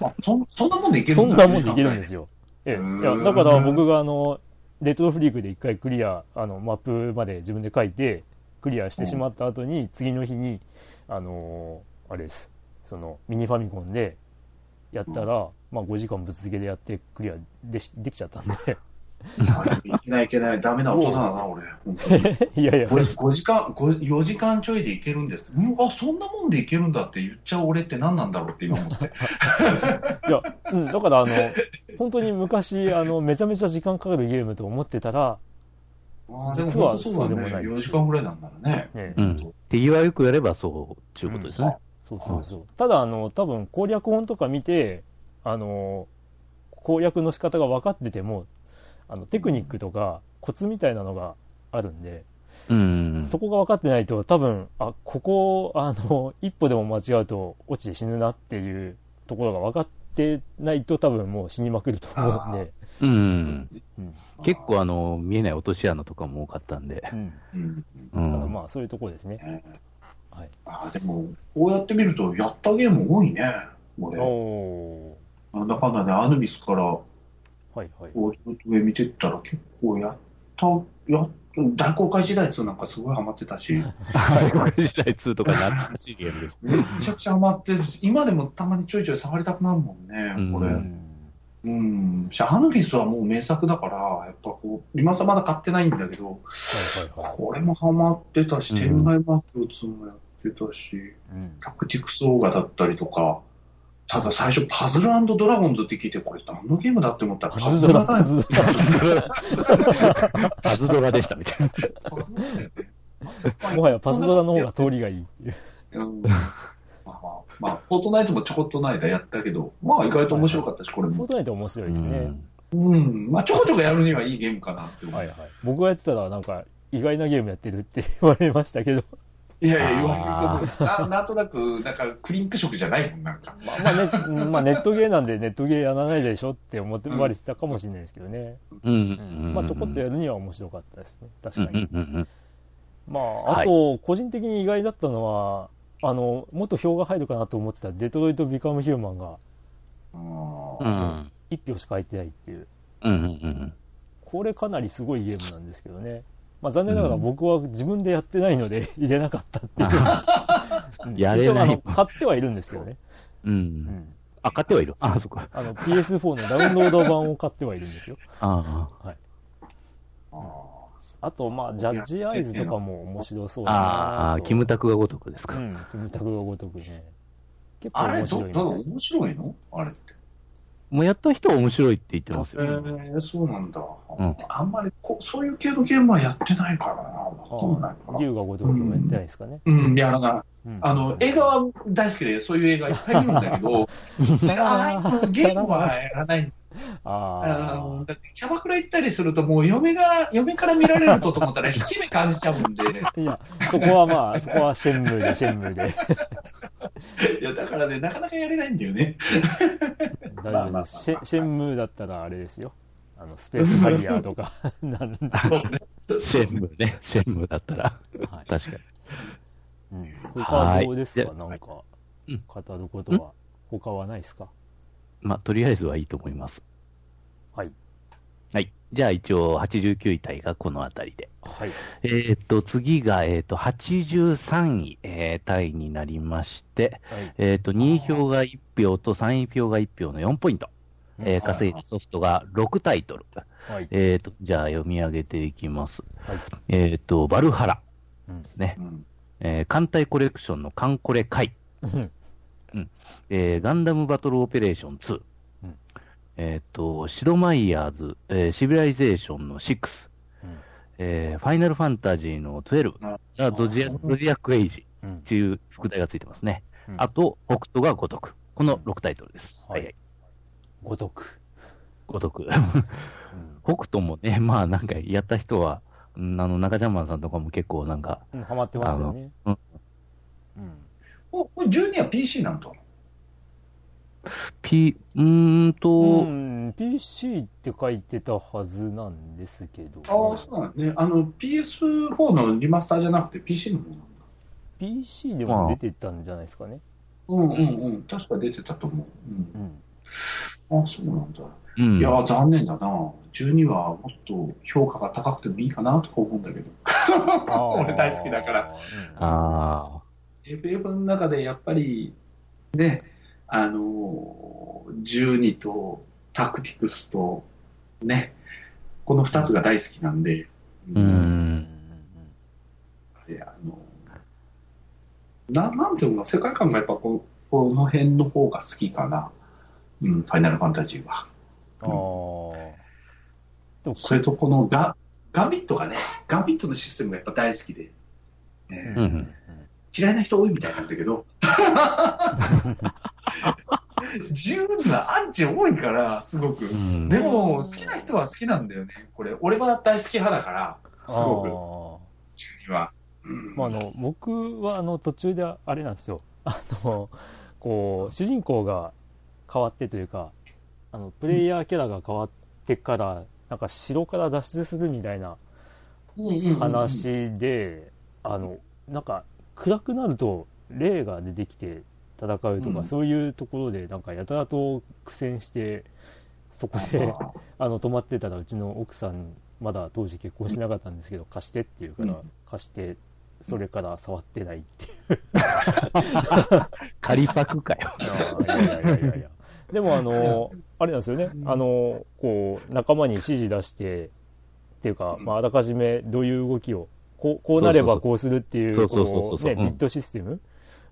Speaker 3: あそそんなもんでいける
Speaker 1: そ
Speaker 3: んだ
Speaker 1: んなもんでいけるんですよ。ええ。いや、だから僕があの、レトロフリークで一回クリア、あの、マップまで自分で書いて、クリアしてしまった後に、次の日に、あのーあれです。その、ミニファミコンで、やったら、まあ5時間ぶっ続けでやってクリアでしできちゃったんで。
Speaker 3: あいけないいけない。ダメな大人だな、俺。本当に
Speaker 1: いやいや、
Speaker 3: 5, 5時間、5 4時間ちょいでいけるんです。うん、あ、そんなもんでいけるんだって言っちゃう俺って何なんだろうって今思って。[LAUGHS]
Speaker 1: いや、うん、だからあの、本当に昔、あの、めちゃめちゃ時間かかるゲームと思ってたら、
Speaker 3: あ
Speaker 1: 実は
Speaker 3: そう
Speaker 1: でもない
Speaker 3: 4時間ぐらいなんだろうね。
Speaker 1: ね、
Speaker 2: うん。手際よくやればそう、ちゅうことですね。
Speaker 1: そうそうそう。ただ、あの、多分攻略本とか見て、あの、攻略の仕方が分かってても、あの、テクニックとかコツみたいなのがあるんで、
Speaker 2: うん。
Speaker 1: そこが分かってないと多分、あ、ここ、あの、一歩でも間違うと落ちて死ぬなっていうところが分かってないと多分もう死にまくると思うんで、
Speaker 2: うん。
Speaker 1: うん。
Speaker 2: 結構あの、見えない落とし穴とかも多かったんで。
Speaker 1: うん。
Speaker 3: うん。
Speaker 2: うん。
Speaker 1: だからまあ、そういうところですね。
Speaker 3: ね
Speaker 1: はい。
Speaker 3: あーでも、こうやって見ると、やったゲーム多いね。俺。
Speaker 1: おー。
Speaker 3: なんだかんだね、アヌビスから、
Speaker 1: はいはい。
Speaker 3: こう、ずっと上見てったら結構やった、やっ大公開時代2なんかすごいハマってたし、
Speaker 2: はい。時代2とか懐かしいゲームです。
Speaker 3: めっちゃくちゃハマって今でもたまにちょいちょい触りたくなるもんね、これ。
Speaker 2: う
Speaker 1: うん
Speaker 3: うん。しアヌビスはもう名作だから、やっぱこう、今さまだ買ってないんだけど、
Speaker 1: はいはいはい。
Speaker 3: これもハマってたし、
Speaker 2: うん
Speaker 3: テルナイマーク2もやってたし、
Speaker 1: うん。
Speaker 3: タクティクスオーガだったりとか、ただ最初パズルドラゴンズって聞いて、これ何のゲームだって思ったら、
Speaker 1: パズドラ、
Speaker 3: だよ
Speaker 1: パズドラ。
Speaker 2: でしたみたいな。
Speaker 3: パズドラだよね
Speaker 1: もはやパズドラの方が通りがいいっていう。
Speaker 3: うんまあまあ、まあ、フォートナイトもちょこっとの間やったけど、まあ意外と面白かったし、これも。
Speaker 1: フォートナイト面白いですね。
Speaker 3: うん。まあちょこちょこやるにはいいゲームかなって思う。
Speaker 1: はいはい。僕がやってたらなんか意外なゲームやってるって言われましたけど、
Speaker 3: いやいや、言われるとな、[LAUGHS] なんとなく、なんかクリンク色じゃないもん、なんか。
Speaker 1: まあまあね、うんまあネットゲーなんでネットゲーやらないでしょって思って言われてたかもしれないですけどね。
Speaker 2: うん。
Speaker 1: う
Speaker 2: うんん。
Speaker 1: まあちょこっとやるには面白かったですね。確かに。
Speaker 2: うんうんうん
Speaker 1: まあ、
Speaker 2: はい
Speaker 1: あと、個人的に意外だったのは、あの、もっと票が入るかなと思ってたデトロイト・ビカム・ヒューマンが
Speaker 2: う
Speaker 3: うん
Speaker 2: ん。
Speaker 1: 1票しか入ってないっていう。
Speaker 2: うんうんうん。
Speaker 1: これかなりすごいゲームなんですけどね。まあ残念ながら僕は自分でやってないので [LAUGHS] 入れなかったっていう。う [LAUGHS] ん
Speaker 2: やれない
Speaker 1: 一応あの、買ってはいるんですけどね。
Speaker 2: う。
Speaker 1: うんん。
Speaker 2: あ、買ってはいる。あ、そっか。
Speaker 1: あの、PS4 のダウンロード版を買ってはいるんですよ。
Speaker 2: あ
Speaker 1: あと、まあ、ジャッジアイズとかも面白そう
Speaker 2: あ。
Speaker 1: だな
Speaker 2: ああ、
Speaker 1: と
Speaker 2: キムタクがごとくですか。
Speaker 1: うん、キムタクがごとくね。結構
Speaker 3: あれ、
Speaker 1: 面
Speaker 3: ど、
Speaker 1: 白いので。
Speaker 3: どう面白いの？あれって。
Speaker 2: もうやった人は面白いって言ってます
Speaker 3: え
Speaker 2: よ。
Speaker 3: ー、そうなんだ。
Speaker 2: うん
Speaker 3: あんまりこう、そういう系のゲームはやってないからな。わかんないかな。
Speaker 1: 竜が如くもやってないですかね。
Speaker 3: うん、やらない。
Speaker 1: うん
Speaker 3: あの、映画は大好きで、そういう映画いっぱい見るんだけど、[LAUGHS] ゲームはやらない。
Speaker 1: あ
Speaker 3: あのだってキャバクラ行ったりすると、もう嫁が、嫁から見られるとと思ったら、引き目感じちゃうんで、
Speaker 1: あ。いや、そこはまあ、そこはシェンムーで、シェンムーで。
Speaker 3: いや、だからね、なかなかやれないんだよね。
Speaker 1: 大丈夫です。シェシェンムーだったらあれですよ。あの、スペースハリアーとか、なんで、
Speaker 3: そうね。
Speaker 2: シェンムね。シェンムだったら。
Speaker 1: はい。
Speaker 2: 確かに。
Speaker 1: うん。他はどうですか？
Speaker 2: はい
Speaker 1: なんか、
Speaker 2: うん
Speaker 1: 語ることは、他はないですか？
Speaker 2: まあ、とりあえずはいいと思います。
Speaker 1: はい。
Speaker 2: はい。じゃあ一応89位タイがこのあたりで。
Speaker 1: はい。
Speaker 2: えーっと、次が、えーっと、83位、えータイになりまして、
Speaker 1: はい。
Speaker 2: えーっと、2位票が1票と3位票が1票の4ポイント。えー稼いだソフトが6タイトル。
Speaker 1: はい。
Speaker 2: えーっと、じゃあ読み上げていきます。
Speaker 1: はい。
Speaker 2: えーっと、バルハラ
Speaker 1: うん
Speaker 2: ですね。
Speaker 3: うん
Speaker 2: えー艦隊コレクションの艦これ改。
Speaker 1: うん
Speaker 2: えーガンダムバトルオペレーション2。
Speaker 1: うん
Speaker 2: えーっと、シドマイヤーズ、えーシビライゼーションの6。
Speaker 1: うん
Speaker 2: えーファイナルファンタジーの12。ザ・ゾディアゾディアック・エイジ
Speaker 1: うん
Speaker 2: っていう副題がついてますね。
Speaker 1: うん
Speaker 2: あと、北斗が如く。この6タイトルです。
Speaker 1: はい
Speaker 2: はいはい。
Speaker 1: ごとく。
Speaker 2: 如く。
Speaker 1: うん
Speaker 2: 北斗もね、まあなんかやった人は、うんあの、中ジャンマンさんとかも結構なんか、
Speaker 1: うん、ハマってましたよね。
Speaker 2: うん。
Speaker 3: おこれ12は PC なんだ。。
Speaker 2: 12は PC です。
Speaker 1: PC なんだ。
Speaker 2: PC です。P、うーんと、
Speaker 1: うん、PC って書いてたはずなんですけど、
Speaker 3: ああ、そうなんね。あの、PS4 のリマスターじゃなくて PC の方なんだ。
Speaker 1: PC でも出てたんじゃないですかね。
Speaker 3: うんうんうん。確か出てたと思う。
Speaker 1: うん。
Speaker 3: うん、あそうなんだ。
Speaker 2: うん
Speaker 3: いやー、残念だな。12はもっと評価が高くてもいいかなとか思うんだけど。[LAUGHS] 俺大好きだから。
Speaker 1: うん。
Speaker 2: あ
Speaker 3: FF の中でやっぱり、ね、あのー、12とタクティクスと、ね、この2つが大好きなんで、
Speaker 2: ーう
Speaker 1: うん
Speaker 2: ん。
Speaker 3: いやあのななんていうのかな、世界観がやっぱここの辺の方が好きかな、うん、ファイナルファンタジーは。
Speaker 1: ああ。でも、
Speaker 3: それとこのガガビットがね、ガビットのシステムがやっぱ大好きで、ね
Speaker 2: うんうん
Speaker 3: 嫌いな人多いみたいなんだけど、[LAUGHS] 自分にはアンチ多いから、すごく。
Speaker 2: うん
Speaker 3: でも、好きな人は好きなんだよね、これ。俺は大好き派だから、すごく、
Speaker 1: あ
Speaker 3: 12は。うん
Speaker 1: ーまあ、あの、僕は、あの、途中であれなんですよ。あの、こう、主人公が変わってというか、あの、プレイヤーキャラが変わってから、なんか城から脱出するみたいな
Speaker 3: うんうんうんうん
Speaker 1: 話で、あの、なんか、暗くなると霊が出てきて戦うとか、
Speaker 3: うん
Speaker 1: そういうところで、なんかやたらと苦戦して、そこで、[LAUGHS] あの、泊まってたらうちの奥さん、まだ当時結婚しなかったんですけど、貸してって言うから、
Speaker 3: うん
Speaker 1: 貸して、それから触ってないっていう。
Speaker 2: 仮パクかよ。[LAUGHS]
Speaker 1: いやいやいやいやいや。でもあの、あれなんですよね。あの、こう、仲間に指示出して、っていうか、まあ、あらかじめどういう動きを、こう、こうなればこうするっていう、
Speaker 2: そうそうそうそう
Speaker 1: こね、
Speaker 2: そううん
Speaker 1: ビットシステム？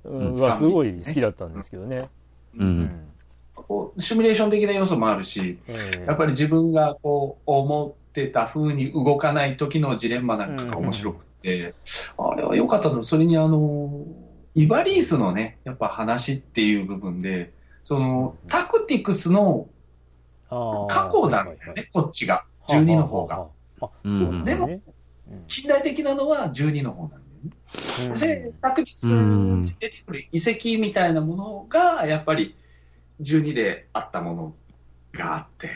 Speaker 2: ん
Speaker 1: はすごい好きだったんですけどね。
Speaker 2: う。
Speaker 1: うんん。
Speaker 3: こうシミュレーション的な要素もあるし、
Speaker 1: ええ
Speaker 3: やっぱり自分がこう思ってた風に動かない時のジレンマなんかが面白くて、あれは良かったの。それにあの、イバリースのね、やっぱ話っていう部分で、その、タクティクスの過去なんだよね、こっちが。12の方が。。
Speaker 1: ですね。うん
Speaker 3: 近代的なのは12の方なんだよね。
Speaker 1: うん
Speaker 3: で、タクティクスに出てくる遺跡みたいなものが、やっぱり12であったものがあって、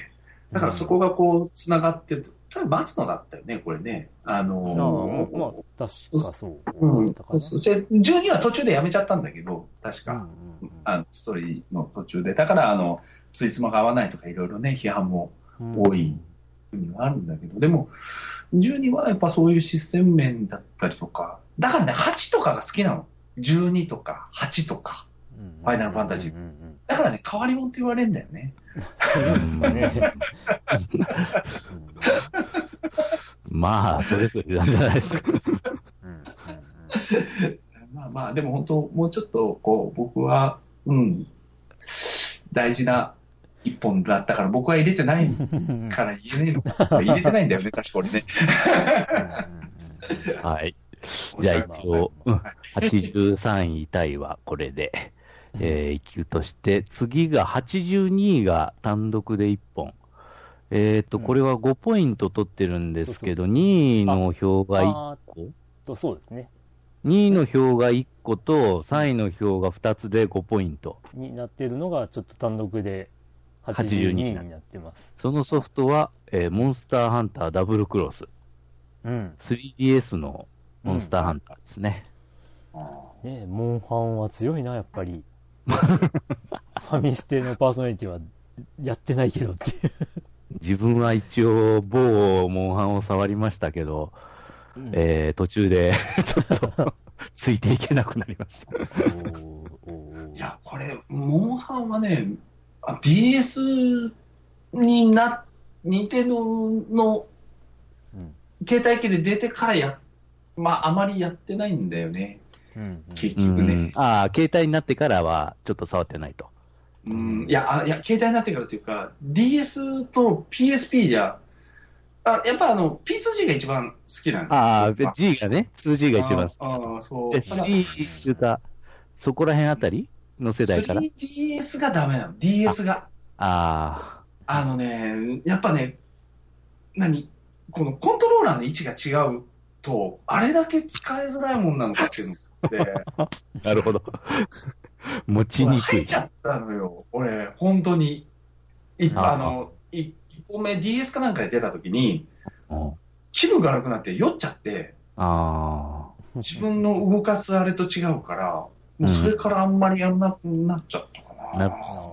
Speaker 3: だからそこがこう、つながってると、多分松野だったよね、これね。あ
Speaker 1: あ
Speaker 3: の
Speaker 1: ーまあ、確かそう。
Speaker 3: うん、そうそうで12は途中でやめちゃったんだけど、確か、
Speaker 1: うんうんうん
Speaker 3: あのストーリーの途中で。だから、あの、ついつまが合わないとかいろいろね、批判も多いにはあるんだけど、でも、12はやっぱそういうシステム面だったりとか、だからね、8とかが好きなの。12とか8とか。
Speaker 1: フ
Speaker 3: ァイナルファンタジー
Speaker 1: ー。
Speaker 3: だからね、変わり者って言われるんだよね。
Speaker 1: そうなんですかね。
Speaker 2: まあ、それぞれなんじゃないですか。
Speaker 3: まあまあ、でも本当、もうちょっと、こう、僕は、うん、大事な一本だったから、僕は入れてない
Speaker 1: う [LAUGHS] ん
Speaker 3: から言えねえのか。入れてないんだよね、[LAUGHS] 確か俺ね。
Speaker 2: はい。じゃあ一応、うん83位タイはこれで、えー、1級として、次が82位が単独で1本。えっ、と、
Speaker 1: うん
Speaker 2: これは5ポイント取ってるんですけど、2位の票が1
Speaker 1: あ
Speaker 2: 個
Speaker 1: とそうですね。
Speaker 2: 2位の票が1個と、3位の票が2つで5ポイント。
Speaker 1: になってるのが、ちょっと単独で82
Speaker 2: 82
Speaker 1: になってます。
Speaker 2: そのソフトは、えーモンスターハンターダブルクロス。
Speaker 1: うん。
Speaker 2: 3DS のモンスターハンターですね。
Speaker 1: ねえモンハンは強いな、やっぱり。[LAUGHS] ファミステのパーソナリティはやってないけどっていう。
Speaker 2: 自分は一応、某モンハンを触りましたけど、えー途中で [LAUGHS] ちょっとついていけなくなりました。
Speaker 3: いや、これ、モンハンはね、あ DS にな、任天堂の
Speaker 1: うん
Speaker 3: 携帯機で出てからや、まあ、あまりやってないんだよね、
Speaker 1: うんうん
Speaker 3: 結
Speaker 2: うん
Speaker 3: 局ね。
Speaker 2: ああ、携帯になってからはちょっと触ってないと。
Speaker 3: うん、いや、あいや、携帯になってからというか、DS と PSP じゃ、あやっぱあの、P2G が一番好きなんです
Speaker 2: ああ、G がね、2G が一番好
Speaker 3: あああ、そう。
Speaker 2: き。で、
Speaker 3: ただ
Speaker 2: 3が、そこら辺あたりの世代から
Speaker 3: ？3DS がダメなの。DS が。
Speaker 2: あ
Speaker 3: あのね、やっぱね、何？このコントローラーの位置が違うと、あれだけ使いづらいもんなのかっていうのって、
Speaker 2: あ、[LAUGHS] なるほど。持ちにくい
Speaker 3: 入っち。ゃったのよ。俺、本当に。い
Speaker 2: ああ
Speaker 3: あの、い一本目 DS かなんかで出た時に、
Speaker 2: うん
Speaker 3: 気分が悪くなって酔っちゃって、
Speaker 2: あ
Speaker 3: 自分の動かすあれと違うから、もうそれからあんまりやらなくなっちゃったかな。
Speaker 2: なる
Speaker 1: あ
Speaker 2: あ。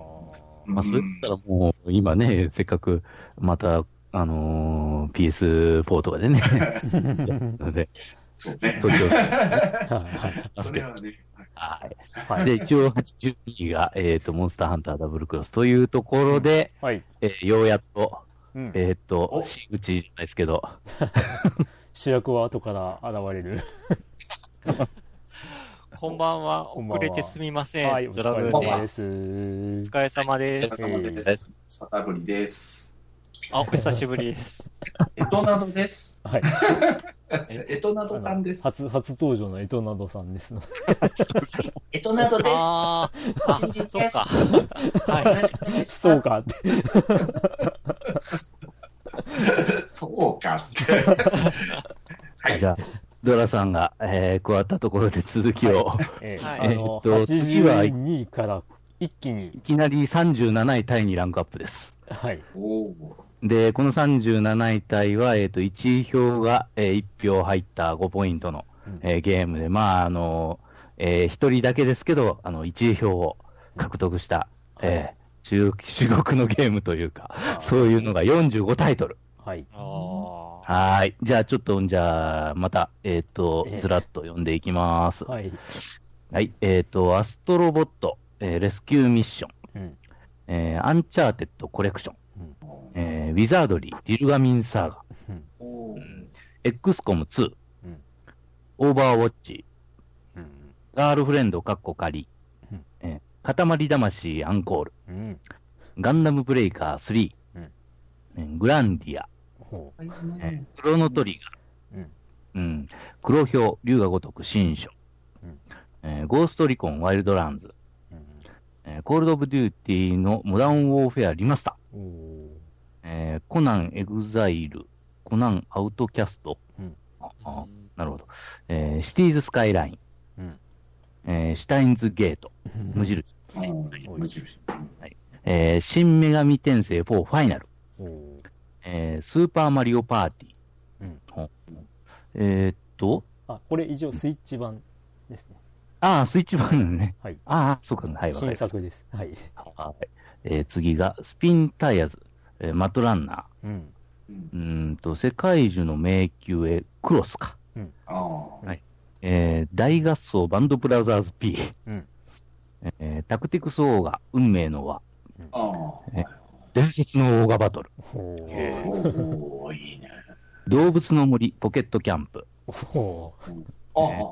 Speaker 2: まあ、それだったらもう、今ね、せっかく、また、あのー PS4 とかでね、[LAUGHS] で、
Speaker 3: そうね。
Speaker 2: そ
Speaker 3: れはね、
Speaker 2: はい。
Speaker 1: はい。
Speaker 2: で、一応、82位が、えっ、と、モンスターハンターダブルクロスというところで、
Speaker 1: はい。
Speaker 2: えーようやっと、
Speaker 1: うん
Speaker 2: えっ、と
Speaker 3: お、
Speaker 2: 真打ちじゃないですけど、[LAUGHS]
Speaker 1: 主役は後から現れる。[LAUGHS]
Speaker 4: こんばんは。遅れてすみません。
Speaker 1: はい、お
Speaker 4: ドラ
Speaker 1: 疲
Speaker 4: ムで。
Speaker 1: れ様ですす。
Speaker 4: お疲れ様
Speaker 3: お
Speaker 4: です。
Speaker 3: 疲れ様です。サタブリです。
Speaker 4: あ、お久しぶりです。
Speaker 3: エトナドです。
Speaker 1: はい。
Speaker 3: エトナドさんです。
Speaker 1: 初、初登場のエトナドさんですの。
Speaker 3: エトナドです。
Speaker 4: あー、あ、そうか。はい。[LAUGHS]
Speaker 1: そうかって。
Speaker 3: そうかって。はい。
Speaker 2: じゃあ、ドラさんが、えー加わったところで続きを、
Speaker 1: えー
Speaker 4: はい。
Speaker 1: あの、
Speaker 2: えーっと次は
Speaker 1: 82位から一気に。
Speaker 2: い、きなり37位タイにランクアップです。
Speaker 1: はい。
Speaker 2: で、この37位タイは、えっ、と、1位票が、えー1票入った5ポイントの、
Speaker 1: うん。
Speaker 2: えーゲームで、まあ、あの、えー、1人だけですけど、あの、1位票を獲得した、えー中中国のゲームというか、そういうのが45タイトル。
Speaker 1: はい。
Speaker 4: あー
Speaker 2: はーい。じゃあ、ちょっと、じゃあ、また、えっ、と
Speaker 1: ええ、
Speaker 2: ずらっと読んでいきます。
Speaker 1: はい。
Speaker 2: はい。えっ、と、アストロボット、えーレスキューミッション、
Speaker 1: うん。
Speaker 2: えーアンチャーテッドコレクション、
Speaker 1: うん
Speaker 2: えーウィザードリー、リルガミンサーガ、
Speaker 1: うん。
Speaker 3: おー
Speaker 2: X コム2、
Speaker 1: うん
Speaker 2: オーバーウォッチ、
Speaker 1: うん。
Speaker 2: ガールフレンドカッコ仮、
Speaker 1: うん
Speaker 2: えー塊魂アンコール、
Speaker 1: うん。
Speaker 2: ガンダムブレイカー3、
Speaker 1: うん
Speaker 2: えーグランディア、
Speaker 1: ほ
Speaker 2: えークロノトリガー、
Speaker 1: う。うん。
Speaker 2: うん、黒豹、竜が如く新書、
Speaker 1: うん。
Speaker 2: えーゴーストリコンワイルドランズ、
Speaker 1: うん。
Speaker 2: えーコールドオブデューティーのモダンウォーフェアリマスター、えーコナンエグザイル、コナンアウトキャスト、
Speaker 1: うん。
Speaker 2: ああなるほど、えーシティーズスカイライン、
Speaker 1: うん。
Speaker 2: えーシュタインズゲート、無印、
Speaker 3: うん。無印。
Speaker 2: えー新女神転生4ファイナル、
Speaker 1: おー
Speaker 2: えースーパーマリオパーティー、
Speaker 1: うん
Speaker 2: ほえーっと、
Speaker 1: あ、これ以上スイッチ版ですね。
Speaker 2: ああ、スイッチ版ね。
Speaker 1: はい。
Speaker 2: ああ、そうか、はい、わかり
Speaker 1: 新。作です。はい。
Speaker 2: はいえー次が、スピンタイヤーズ、えーマットランナ
Speaker 1: うん。
Speaker 3: うん
Speaker 2: ー、うーんと、世界樹の迷宮へクロスか。
Speaker 3: あー
Speaker 2: えー大合奏バンドブラザーズ P、
Speaker 1: うん。
Speaker 2: えータクティクスオーガ、運命の輪、
Speaker 3: あ
Speaker 2: え伝説のオーガバトル。
Speaker 3: おー、いいね。
Speaker 2: 動物の森、ポケットキャンプ、
Speaker 1: ほ
Speaker 3: あ
Speaker 2: ね。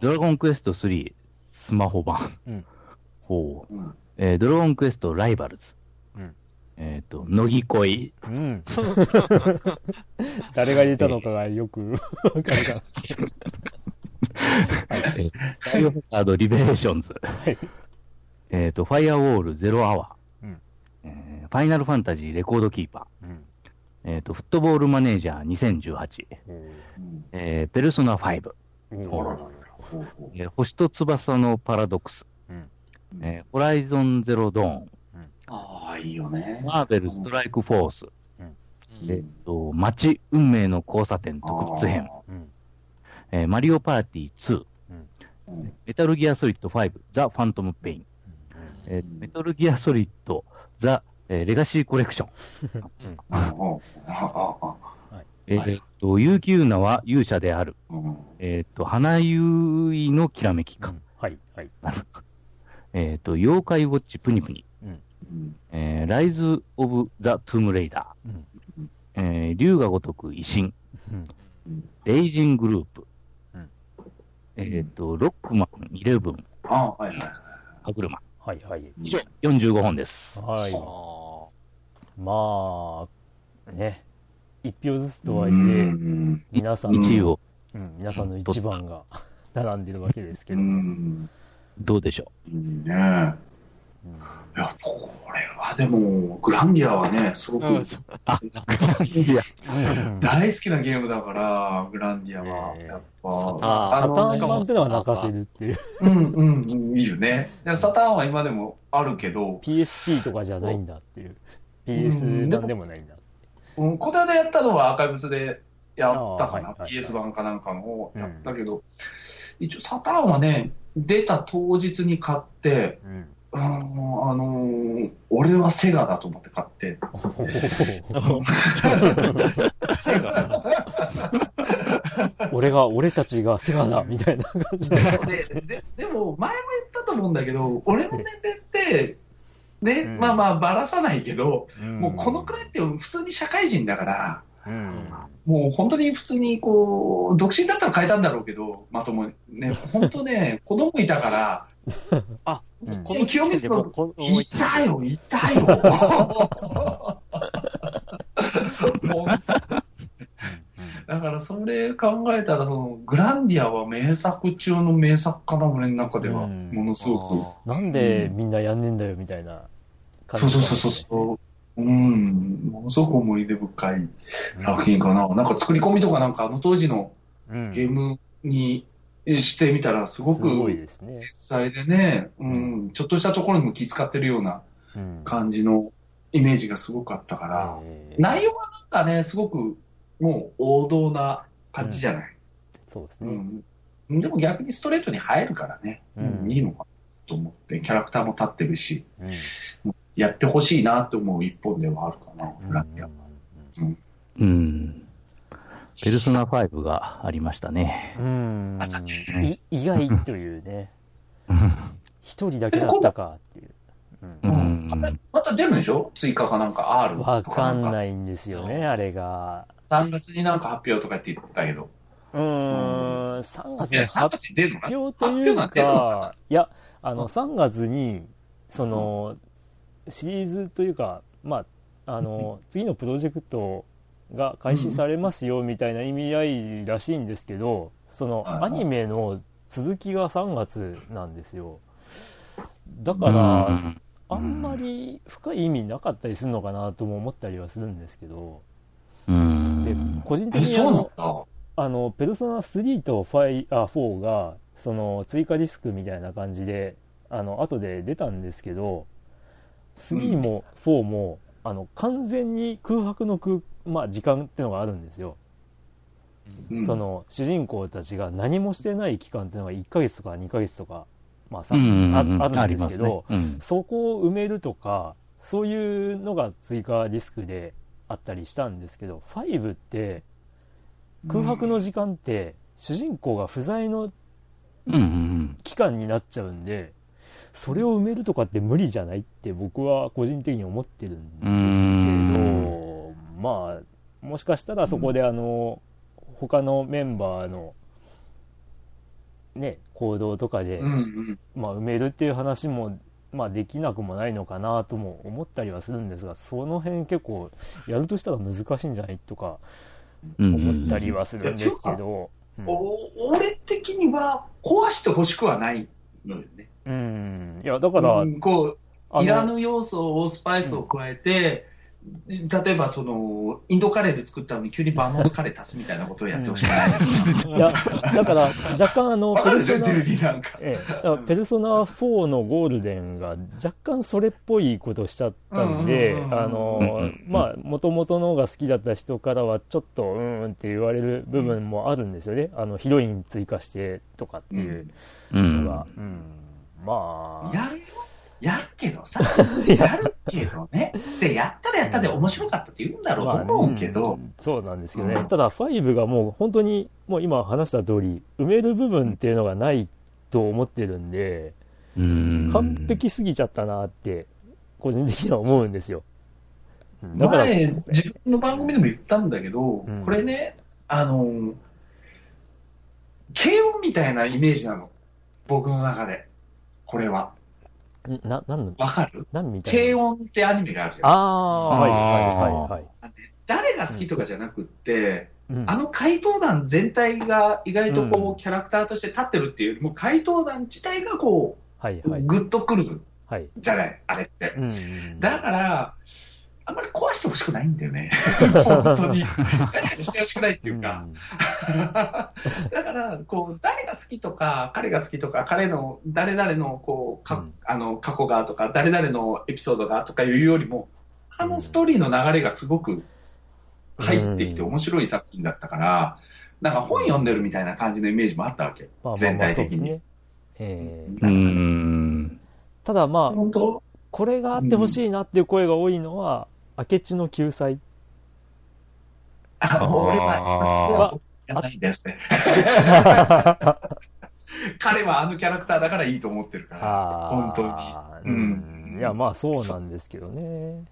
Speaker 2: ドラゴンクエスト3、スマホ版、
Speaker 1: うん。
Speaker 2: ほう。
Speaker 3: ーうん。
Speaker 2: えードラゴンクエストライバルズ、
Speaker 1: うん。
Speaker 2: えっ、と、乃木恋、
Speaker 1: う。うん。[LAUGHS] 誰が入れたのかがよくわかるか
Speaker 2: えーバイオハザードリベレーションズ、
Speaker 1: ら。はい。
Speaker 2: えっ、と、ファイアウォールゼロアワー、
Speaker 1: うん
Speaker 2: えーファイナルファンタジーレコードキーパ
Speaker 1: うん。
Speaker 2: ー、えっ、と、フットボールマネージャー2018、
Speaker 1: おー。
Speaker 3: うん
Speaker 2: えーペルソナ5、
Speaker 1: お
Speaker 3: あららら
Speaker 1: ー。
Speaker 3: ほう。ほ
Speaker 2: えー星と翼のパラドックス、
Speaker 1: うん。
Speaker 3: う
Speaker 2: えーホライゾンゼロドーン、
Speaker 3: ああ、いいよね。
Speaker 2: マーベルストライクフォース、
Speaker 4: うん。
Speaker 2: えっ、と、街運命の交差点特別編、
Speaker 1: うん。
Speaker 2: えーマリオパーティー2、
Speaker 3: うん。
Speaker 2: メタルギアソリッド5、ザ・ファントム・ペイン、えーメタルギアソリッド、ザ・えーレガシーコレクション、えーっと、結城優奈は勇者である、
Speaker 3: あうん。
Speaker 2: えーっと、花優衣のきらめきか、
Speaker 1: うん。はい。はい。
Speaker 2: えーっと、妖怪ウォッチプニプニ、ライズ・オブ・ザ・トゥームレイダ
Speaker 1: うん。
Speaker 2: ー、えー竜が如く維新、レイジングループ、
Speaker 1: うん。
Speaker 2: えーっと、ロックマン11、
Speaker 3: ああ、はいはい。
Speaker 2: 歯車、
Speaker 1: はい。はい。
Speaker 2: 以上、45本です。
Speaker 1: はい。
Speaker 4: あ
Speaker 1: まあ、ね。一票ずつとはいえ、
Speaker 3: うん
Speaker 1: 皆さん、
Speaker 2: 1位を
Speaker 1: うん、皆さんの一番が [LAUGHS] 並んでるわけですけ
Speaker 3: う
Speaker 1: ど、
Speaker 3: ん。
Speaker 2: どうでしょ
Speaker 3: いいね。いや、これはでも、グランディアはね、すごく [LAUGHS] 大好きなゲームだから、グランディアは。
Speaker 1: ええ
Speaker 3: やっ
Speaker 4: サターン
Speaker 3: ぱ、
Speaker 1: サタ
Speaker 3: あの、
Speaker 1: ーン版ってのは泣かせるっていう。
Speaker 3: うんうんうん、いいよね。でサターンは今でもあるけど、
Speaker 1: PSP とかじゃないんだっていう。
Speaker 3: うん
Speaker 1: PS 版でもないんだ。
Speaker 3: うん、この間やったのはアーカイブスでやったかな、PS 版かなんかの方やったけど、一応サターンはね、出た当日に買って、
Speaker 1: うん。
Speaker 3: うん、あのー俺はセガだと思って買って、
Speaker 4: セ [LAUGHS] ガ
Speaker 1: 俺が、俺たちがセガだみたいな感じで。
Speaker 3: でででも、前も言ったと思うんだけど、俺の年齢って、ね、
Speaker 1: うん。
Speaker 3: まあまあ、ばらさないけど、
Speaker 1: うん。
Speaker 3: もうこのくらいって普通に社会人だから、
Speaker 1: うん。
Speaker 3: もう本当に普通にこう、独身だったら変えたんだろうけど、まともに。ね、本当ね、[LAUGHS] 子供いたから、
Speaker 4: あ、
Speaker 1: うん
Speaker 4: この
Speaker 3: 清水の
Speaker 4: この
Speaker 3: いたよ、いたよ。もうだからそれ考えたら、そのグランディアは名作中の名作かな、俺の中では。
Speaker 1: うん
Speaker 3: ものすごく。
Speaker 1: なんでみんなやんねんだよみたいな感じ
Speaker 3: そうそうそうそう。うん、ものすごく思い出深い作品かな。なんか作り込みとかなんかあの当時の
Speaker 1: うん。
Speaker 3: ゲームにしてみたらすごく
Speaker 1: すごいですね。
Speaker 3: 実際でね、うん、ちょっとしたところにも気遣ってるような
Speaker 1: うん。
Speaker 3: 感じのイメージがすごくあったから、
Speaker 1: えー
Speaker 3: 内容はなんかね、すごくもう王道な感じじゃない？
Speaker 1: そうですね。
Speaker 3: うんでも逆にストレートに入るからね、
Speaker 1: うん
Speaker 3: うんいいのかなと思って、キャラクターも立ってるし、
Speaker 1: うん。
Speaker 3: やってほしいなと思う一本ではあるかな、フランキャ
Speaker 2: うん。ペルソナ5がありましたね。
Speaker 1: うん。
Speaker 3: あった
Speaker 1: い意外というね。[LAUGHS] 一人だけだったかっていう。う
Speaker 2: うん。
Speaker 3: また出るんでしょ？追加かなんか R とか
Speaker 1: わかん
Speaker 3: い。
Speaker 1: ないんですよね、あれが。
Speaker 3: 3月になんか発表とかって言ってたけど。
Speaker 1: うーん、3月
Speaker 3: いや、
Speaker 1: に
Speaker 3: 3月に出るのか
Speaker 1: 発
Speaker 3: な
Speaker 1: 表という
Speaker 3: か、
Speaker 1: いや、あの、3月に、その、シリーズというか、まあ、あの、[LAUGHS] 次のプロジェクトが開始されますよみたいな意味合いらしいんですけど、その、アニメの続きが3月なんですよ。だから、あんまり深い意味なかったりするのかなとも思ったりはするんですけど、
Speaker 2: うん。
Speaker 1: で、個人
Speaker 3: え、
Speaker 1: 的にあの、
Speaker 3: だ。
Speaker 1: あの、ペルソナ3と5あ4が、その、追加ディスクみたいな感じで、あの、後で出たんですけど、3も4も、あの、完全に空白の空、まあ、時間ってのがあるんですよ。
Speaker 3: うん。
Speaker 1: その、主人公たちが何もしてない期間っていうのが1ヶ月とか2ヶ月とか、まあ、さ
Speaker 2: うん
Speaker 1: あ
Speaker 2: うん
Speaker 1: あるんですけど、
Speaker 2: ありますね。
Speaker 1: そこを埋めるとか、そういうのが追加ディスクであったりしたんですけど、5って、空白の時間って、主人公が不在の
Speaker 2: うん。うんうん。
Speaker 1: 期間になっちゃうんで、それを埋めるとかって無理じゃないって僕は個人的に思ってるんですけど、まあ、もしかしたらそこであの、他のメンバーの、ね、行動とかで、
Speaker 3: うんうん。
Speaker 1: まあ、埋めるっていう話も、まあ、できなくもないのかなとも思ったりはするんですが、その辺結構、やるとしたら難しいんじゃないとか
Speaker 2: うん。
Speaker 1: 思ったりはするんですけど、うん
Speaker 3: お俺的には壊してほしくはないのよね。
Speaker 1: うん、いや、だから、
Speaker 3: うんこう、いらぬ要素をスパイスを加えて、例えばその、インドカレーで作ったのに急にバーモントカレー足すみたいなことをやってほしくない。
Speaker 1: いや、だから、若干あの、ペルソナ、
Speaker 3: テレビなんか。
Speaker 1: ええ、ペルソナ4のゴールデンが若干それっぽいことしちゃったんで、
Speaker 3: うんうんうんうん
Speaker 1: あの
Speaker 2: うんうんうん、
Speaker 1: まあ、元々のが好きだった人からはちょっと、うんうんって言われる部分もあるんですよね。あの、ヒロイン追加してとかっていう
Speaker 2: うん。
Speaker 1: のが。うん。まあ、
Speaker 3: やるよ。やるけどさ、[LAUGHS] やるけどね。でやったらやったで面白かったって言うんだろうと思うけど、
Speaker 1: んそうなんですけどね。
Speaker 3: うん
Speaker 1: ただ、5がもう本当に、もう今話した通り、埋める部分っていうのがないと思ってるんで、
Speaker 2: うん。
Speaker 1: 完璧すぎちゃったなって、個人的には思うんですよ。うんだから、
Speaker 3: 前、自分の番組でも言ったんだけど、
Speaker 1: うん
Speaker 3: これね、あの、軽音みたいなイメージなの。僕の中で。これは。
Speaker 1: んな、なんの、
Speaker 3: わかる？
Speaker 1: なんみたいな？
Speaker 3: 軽音ってアニメがあるじゃん。
Speaker 1: ああ、はいはいはい
Speaker 3: 誰が好きとかじゃなくって、
Speaker 1: はい。
Speaker 3: あの怪盗団全体が意外とこう、
Speaker 1: うん
Speaker 3: キャラクターとして立ってるっていうよりも、怪盗団自体がこう、
Speaker 1: はいはい。
Speaker 3: グッとくる
Speaker 1: はい。
Speaker 3: じゃない、あれって。
Speaker 1: うんうん。
Speaker 3: だから、壊してほしくないんだよね。[LAUGHS] 本当に。してほしくないっていうか。[LAUGHS] だから、こう、誰が好きとか、彼が好きとか、彼の、誰々の、こう、か
Speaker 1: うん
Speaker 3: あの、過去がとか、誰々のエピソードがとかいうよりも、あのストーリーの流れがすごく入ってきて
Speaker 1: うん
Speaker 3: 面白い作品だったから、なんか本読んでるみたいな感じのイメージもあったわけ。
Speaker 1: まあまあ
Speaker 3: 全
Speaker 1: まあ
Speaker 3: 体的に。
Speaker 1: そうですね。えー
Speaker 2: うーん。
Speaker 1: ただまあ、
Speaker 3: 本当？
Speaker 1: これがあってほしいなっていう声が多いのは、明智の救済。
Speaker 3: あ、俺は、
Speaker 2: あ
Speaker 3: じゃないですね。[LAUGHS] 彼はあのキャラクターだからいいと思ってるから、本当に。
Speaker 1: 当
Speaker 3: う
Speaker 1: うんん。いや、まあそうなんですけどね。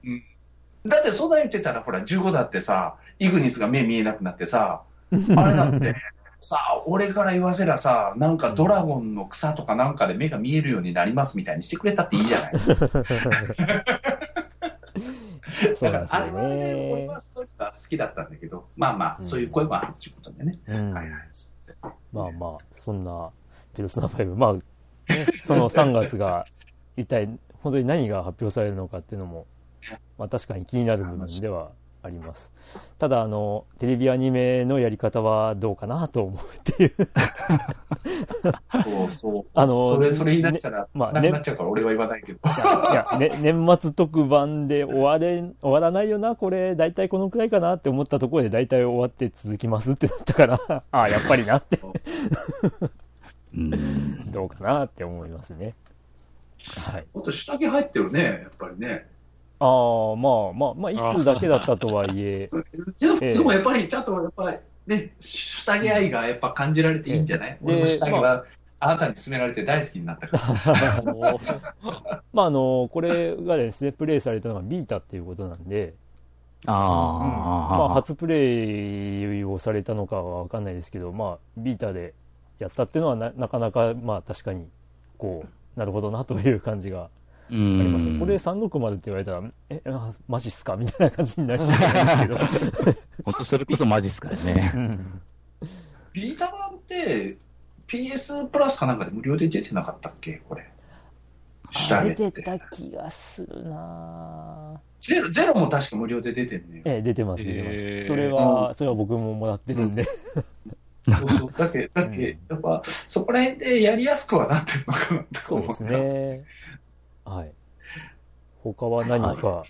Speaker 3: だってそんな言ってたら、ほら、15だってさ、イグニスが目見えなくなってさ、[LAUGHS] あれだって、さ、俺から言わせりゃさ、なんかドラゴンの草とかなんかで目が見えるようになりますみたいにしてくれたっていいじゃない。[LAUGHS] [LAUGHS]
Speaker 1: そうなんです
Speaker 3: だから、あれは
Speaker 1: ね
Speaker 3: 俺は。ストーリーが好きだったんだけど、まあまあ、
Speaker 1: うん
Speaker 3: そういう声もあるっていうことでね。
Speaker 1: うん
Speaker 3: はいはい。ま
Speaker 1: あまあ、そんな、ペルソナ5。まあ、ね、[LAUGHS] その3月が、一体、本当に何が発表されるのかっていうのも、まあ確かに気になる部分ではあります。ただ、あの、テレビアニメのやり方はどうかなと思うっていう。
Speaker 3: そうそう。
Speaker 1: あの
Speaker 3: それ、それ言い出したら、
Speaker 1: まあ
Speaker 3: なくなっちゃうから俺は言わないけど。
Speaker 1: いや、いやね、[LAUGHS] 年末特番で終われん、終わらないよな、これ、大体このくらいかなって思ったところで大体終わって続きますってなったから、[LAUGHS] ああ、やっぱりなって、
Speaker 2: うん。
Speaker 1: どうかなって思いますね。はい。
Speaker 3: あと下着入ってるね、やっぱりね。
Speaker 1: ああ、まあまあ、まあ、いつだけだったとはいえ、
Speaker 3: でもやっぱり、ちゃんとやっぱり、ね、下着愛がやっぱ感じられていいんじゃない、
Speaker 1: ええ。
Speaker 3: 俺も下着
Speaker 1: で
Speaker 3: は、あなたに勧められて大好きになったから。[LAUGHS]
Speaker 1: まあ、あの、これがですね、プレイされたのがビータっていうことなんで、
Speaker 2: ああ、
Speaker 1: まあ、初プレイをされたのかはわかんないですけど、まあ、ビータでやったっていうのはな、なかなか、まあ、確かに、こう、なるほどなという感じが
Speaker 2: あ
Speaker 1: あります。
Speaker 2: り
Speaker 1: これ360って言われたら、え、あマジっすか？みたいな感じになりそうなんですけど。[LAUGHS]
Speaker 2: 本当それこそマジっすからね。
Speaker 1: うん
Speaker 3: ビータ版って PS プラスかなんかで無料で出てなかったっけ？これ。
Speaker 1: 出てた気がするな
Speaker 3: ゼロゼロも確か無料で出てるね。
Speaker 1: ええ、出てます、出てます。
Speaker 4: へー
Speaker 1: それは、それは僕ももらってるんで。
Speaker 3: そうそう。だけだけやっぱ、そこら辺でやりやすくはなってるのかな
Speaker 1: そうです。ね。はい。他は何か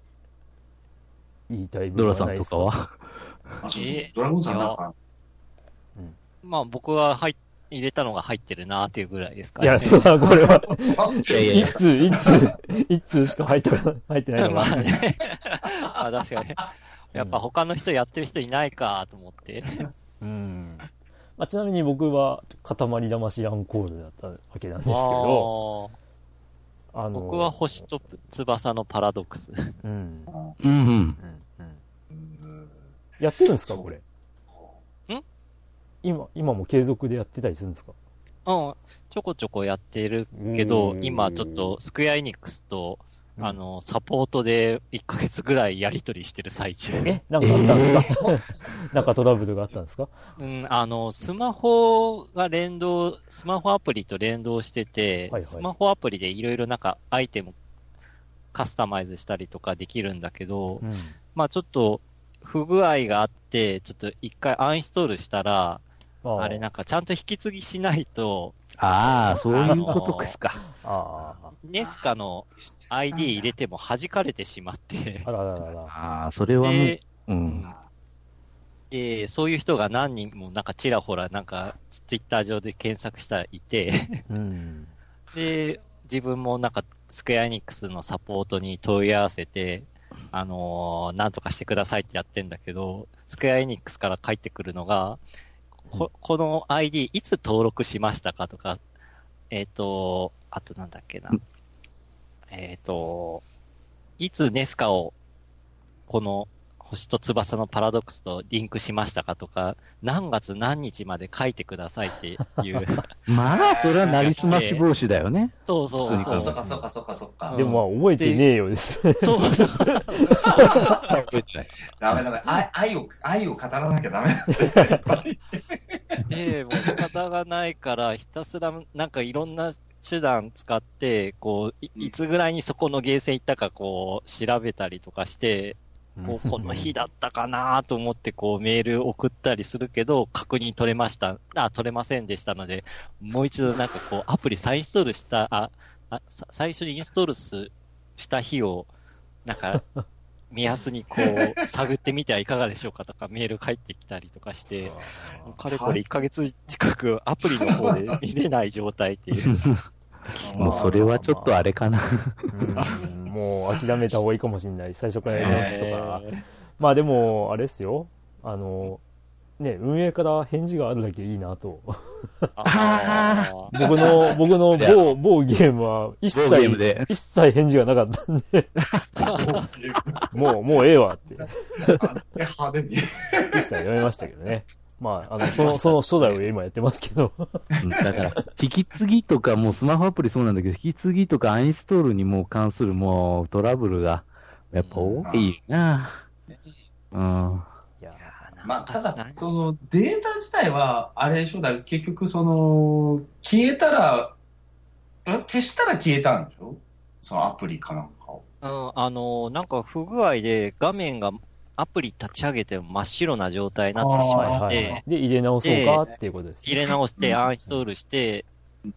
Speaker 1: 言いたい部
Speaker 2: ドラさ
Speaker 1: 分はないですか？
Speaker 2: んとかは？
Speaker 4: え
Speaker 3: ドラゴンさんなんか、
Speaker 4: まあ僕は入っ入れたのが入ってるなっていうぐらいですか
Speaker 1: いや、
Speaker 4: ね。
Speaker 1: それは、これは、[LAUGHS]
Speaker 2: いやいやいや
Speaker 1: いつ、いつ、いつしか入ってない入ってないのが。[LAUGHS]
Speaker 4: まあね。[LAUGHS] あ確かに。やっぱ他の人やってる人いないかと思って。
Speaker 1: うん。まあ、ちなみに僕は、塊魂アンコールだったわけなんですけど、
Speaker 4: あ
Speaker 1: の、
Speaker 4: 僕は星と翼のパラドックス。
Speaker 1: うん。
Speaker 2: うんうん。
Speaker 1: うん。うん。
Speaker 3: うん。
Speaker 1: やってるん。ですか、これ。
Speaker 4: ん。
Speaker 1: 今、今も継続でやってたりするん。ですか
Speaker 4: うん、ちょこちょこやってるけど
Speaker 1: う、ん。
Speaker 4: 今ちょっとスクエアエニックスと、
Speaker 1: うん。
Speaker 4: あの、サポートで1ヶ月ぐらいやり取りしてる最中。
Speaker 1: え、なんかあったんですか、なんかトラブルがあったんですか？
Speaker 4: うん、あの、スマホが連動、スマホアプリと連動してて、
Speaker 1: はいはい。
Speaker 4: スマホアプリでいろいろなんかアイテムカスタマイズしたりとかできるんだけど、
Speaker 1: うん。
Speaker 4: まあちょっと不具合があって、ちょっと一回アンインストールしたら、
Speaker 1: あ
Speaker 4: あれなんかちゃんと引き継ぎしないと、
Speaker 2: ああ、そういうことですか。
Speaker 1: あ
Speaker 4: ネスカの ID 入れても弾かれてしまって
Speaker 1: あ、あ、らららら。
Speaker 2: ああ、それはもう、
Speaker 4: んんで、そういう人が何人もなんかちらほらなんかツイッター上で検索したらいて、
Speaker 1: うん。
Speaker 4: で、自分もなんかスクエアエニックスのサポートに問い合わせて、あのーなんとかしてくださいってやってんだけど、スクエアエニックスから返ってくるのが、ここの ID いつ登録しましたかとか、えっ、と、あとなんだっけな。えっ、と、いつネスカをこの星と翼のパラドックスとリンクしましたかとか、何月何日まで書いてくださいっていう。[LAUGHS]
Speaker 2: まあ、それはなりすまし防止だよね。
Speaker 4: そうそう
Speaker 3: あ
Speaker 4: そう。
Speaker 3: そっかそっかそっかそっか。
Speaker 1: でもまあ、覚えてねえようです。
Speaker 4: そうそう。
Speaker 3: ダメダメ。愛愛を、愛を語らなきゃダメだ
Speaker 4: で、もう仕方がないから、ひたすらなんかいろんな手段使って、こう、いいつぐらいにそこのゲーセン行ったか、こう、調べたりとかして、こうこの日だったかなと思って、こう、メール送ったりするけど、確認取れました。あ、取れませんでしたので、もう一度なんかこう、アプリ再インストールした、あ、あさ最初にインストールすした日を、なんか、[LAUGHS] 目安にこう、探ってみてはいかがでしょうかとか、メール返ってきたりとかして、もうかれこれ1ヶ月近くアプリの方で見れない状態っていう。[LAUGHS]
Speaker 2: もうそれはちょっとあれかな。
Speaker 1: うんもう諦めた方がいいかもしれない。最初からやり直すとか。
Speaker 4: え [LAUGHS] ー
Speaker 1: まあでも、あれですよ。あの、ね、運営から返事があるだけいいなと。[LAUGHS] 僕の、僕の某、某ゲームは一切
Speaker 2: で、
Speaker 1: 一切返事がなかったんで、[LAUGHS] もう、もうええわって、
Speaker 3: 派手に。
Speaker 1: 一切やめましたけどね。まあ、あの、その、その初代を今やってますけど。
Speaker 2: うんだから、引き継ぎとか、もうスマホアプリそうなんだけど、引き継ぎとかアンインストールにも関するもうトラブルが、やっぱ多いな。うん。
Speaker 1: いや、
Speaker 3: まあ、ただ、そのデータ自体は、あれでしょ、だ結局、その、消えたら、え消したら消えたんでしょ？そのアプリかなんかを。
Speaker 4: うん、あの、なんか不具合で画面がアプリ立ち上げても真っ白な状態になってしまっ
Speaker 1: はいはいはい
Speaker 4: て、。
Speaker 1: で、入れ直そうかっていうことです。
Speaker 4: 入れ直して、
Speaker 3: うん
Speaker 4: アンインストールして、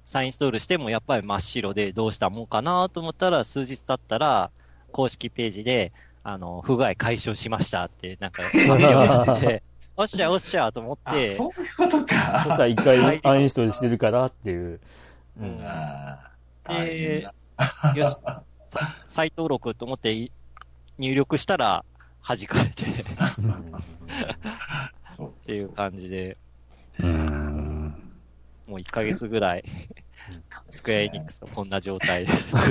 Speaker 4: 再インストールしてもやっぱり真っ白でどうしたもんかなと思ったら、数日経ったら、公式ページで、あの、不具合解消しましたって、なんか、てて、おっしゃおっしゃと思っ
Speaker 3: あ、
Speaker 4: て、
Speaker 3: そういうこと
Speaker 1: そした
Speaker 3: か。
Speaker 1: ら一回アンインストールしてるからっていう。う
Speaker 4: うんでよし、さ再登録と思ってい入力したら、弾かれて。っていう感じで、
Speaker 2: うん。
Speaker 4: もう1ヶ月ぐらい、スクエアエニックスのこんな状態です。
Speaker 1: も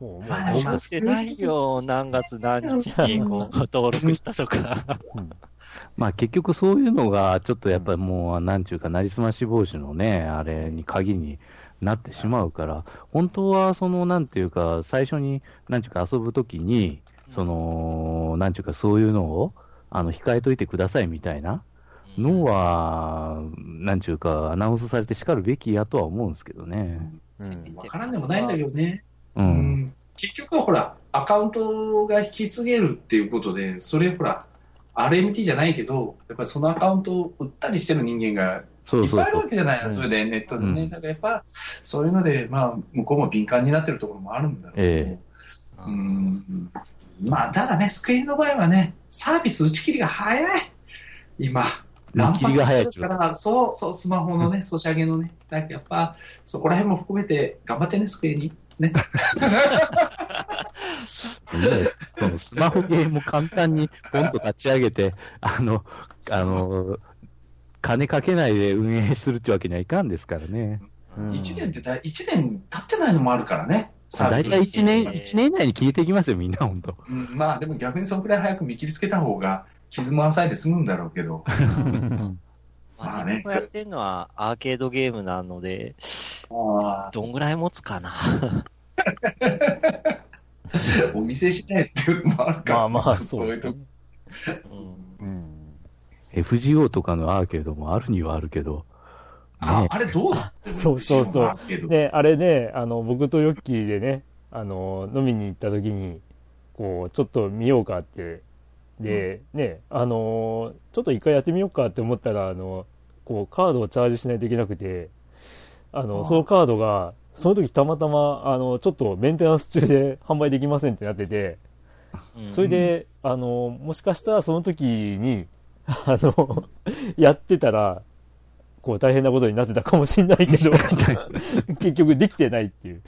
Speaker 1: う、もう、
Speaker 3: まあ
Speaker 1: 僕
Speaker 4: 覚えてないよ、何月何日にこう登録したとか。
Speaker 2: まあ結局そういうのが、ちょっとやっぱりもう、なんちゅうか、なりすまし防止のね、あれに鍵になってしまうから、本当はその、なんていうか、最初に、なんちゅうか遊ぶときに、その、なんちゅうか、そういうのを、あの、控えといてくださいみたいなのは、なんちゅうか、アナウンスされてしかるべきやとは思うんですけどね。
Speaker 1: うん
Speaker 3: わからんでもないんだけどね。
Speaker 2: う。
Speaker 3: うんん結局はほら、アカウントが引き継げるっていうことで、それほら、RMT じゃないけど、やっぱりそのアカウントを売ったりしてる人間が
Speaker 2: そうそうそう
Speaker 3: いっぱいあるわ。けじゃない、
Speaker 1: うん
Speaker 3: それでネットでね。
Speaker 2: うん
Speaker 3: だからやっぱ、そういうので、まあ、向こうも敏感になってるところもあるんだろうけど
Speaker 2: え
Speaker 3: うん。まあ、ただね、スクエニの場合はね、サービス打ち切りが早い。今。
Speaker 2: 打ち切りが早い
Speaker 3: 乱発してるから、そう、そう、スマホのね、ソシャゲのね。やっぱ、そこら辺も含めて、頑張ってね、スクエニ。ね。
Speaker 2: ねそのスマホゲームを簡単にポンと立ち上げて、あの、あの、金かけないで運営するってわけにはいかんですからね。
Speaker 1: うん
Speaker 3: 1年ってだ、一年経ってないのもあるからね。
Speaker 2: 大体1年、
Speaker 4: えー
Speaker 2: 一年以内に消えていきますよ、みんな、本当。
Speaker 3: うん、まあ、でも逆にそのくらい早く見切りつけた方が、傷も浅いで済むんだろうけど。[LAUGHS]
Speaker 4: まあ、
Speaker 3: まあね
Speaker 4: 自分がやってるのはアーケードゲームなので、
Speaker 3: あ
Speaker 4: どんぐらい持つかな。[LAUGHS]
Speaker 3: お見せしないっていうのもあるから。
Speaker 1: まあまあ、そうですね。
Speaker 4: うん
Speaker 1: うん。
Speaker 2: FGO とかのアーケードもあるにはあるけど、ね、
Speaker 3: ああれどうだ
Speaker 1: そうそうそう。
Speaker 3: アーケード
Speaker 1: で、あれね、あの、僕とヨッキーでね、あの、飲みに行った時に、こう、ちょっと見ようかって、で、ね、あの、ちょっと一回やってみようかって思ったら、あの、こう、カードをチャージしないといけなくて、あの、
Speaker 3: ああ
Speaker 1: そのカードが、その時たまたま、あの、ちょっとメンテナンス中で販売できませんってなってて、
Speaker 4: うん。
Speaker 1: それで、あの、もしかしたらその時に、あの、やってたら、こう大変なことになってたかもしれないけど、[LAUGHS] 結局できてないっていう。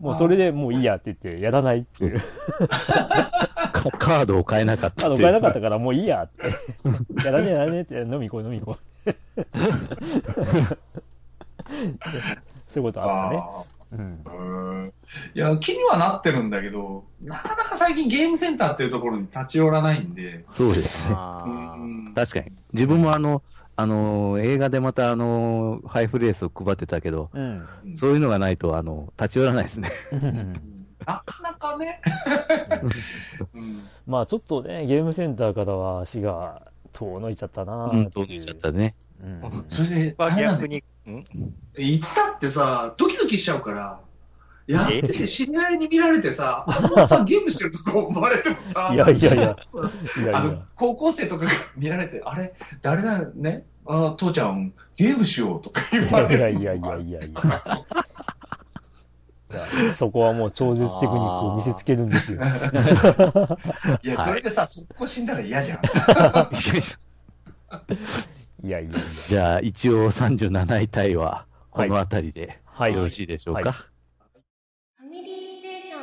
Speaker 1: もうそれでもういいやって言って、やらないっていう。
Speaker 2: カカードを買えなかった
Speaker 1: あの、
Speaker 2: っていう
Speaker 1: 買えなかったからもういいやって。やらねえやらねえって、飲み行こう飲み行こう。そういうことあったね。
Speaker 3: あ
Speaker 1: うん。
Speaker 3: いや、気にはなってるんだけど、なかなか最近ゲームセンターっていうところに立ち寄らないんで、
Speaker 2: そうですね。確かに。自分もあの、あの、映画でまたあの、ハイフレースを配ってたけど、
Speaker 1: うん。
Speaker 2: そういうのがないと、あの、立ち寄らないですね。
Speaker 3: なかなかね、う [LAUGHS] ん
Speaker 1: まあちょっとね、ゲームセンターからは足が遠のいちゃったな
Speaker 2: う。ん、遠のいちゃったね。
Speaker 1: うん。
Speaker 3: それで、
Speaker 4: は
Speaker 3: あ
Speaker 4: 逆に、ん？
Speaker 3: 行ったってさ、ドキドキしちゃうから、やってて知り合いに見られてさ、あんなさ、[LAUGHS] ゲームしてるとこ思われてもさ、
Speaker 1: いやいやいや
Speaker 3: そう
Speaker 1: いやいや
Speaker 3: あの、高校生とかが見られて、あれ、誰だよね、あ父ちゃん、ゲームしようとか言
Speaker 1: い
Speaker 3: われる。
Speaker 1: やいやいやいやいやいや。いやそこはもう超絶テクニックを見せつけるんですよ。[LAUGHS]
Speaker 3: いや、それでさ、速攻死んだら嫌じゃん。[LAUGHS]
Speaker 1: いやいやいや。
Speaker 2: じゃあ、一応37位タイは、この辺りで
Speaker 1: はい。
Speaker 2: よろしいでしょうか？
Speaker 1: はい
Speaker 5: ファミリーステーション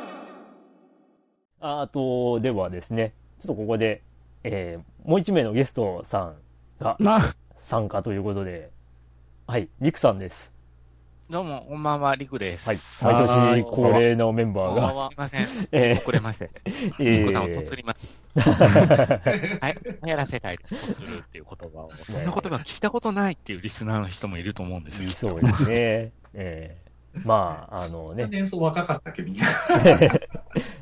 Speaker 1: あと、ではですね、ちょっとここで、えー、もう一名のゲストさんが
Speaker 2: な
Speaker 1: 参加ということで、はい、リクさんです。
Speaker 6: どうも、こんばんは、りくです。
Speaker 1: はい、
Speaker 6: す
Speaker 1: 毎年恒例のメンバーが、
Speaker 6: いません。
Speaker 1: え
Speaker 6: 遅れまして。
Speaker 1: ー、
Speaker 6: り
Speaker 1: え
Speaker 6: くさんをとつ
Speaker 1: ー、
Speaker 6: ります。[LAUGHS] はい。やらせたいです。とつるっていう言葉を。そんな言葉聞いたことないっていうリスナーの人もいると思うんですよ。
Speaker 1: そうですね。えー、まあ、あのね、
Speaker 3: 年層若かったっけ、みんな。[LAUGHS]
Speaker 1: い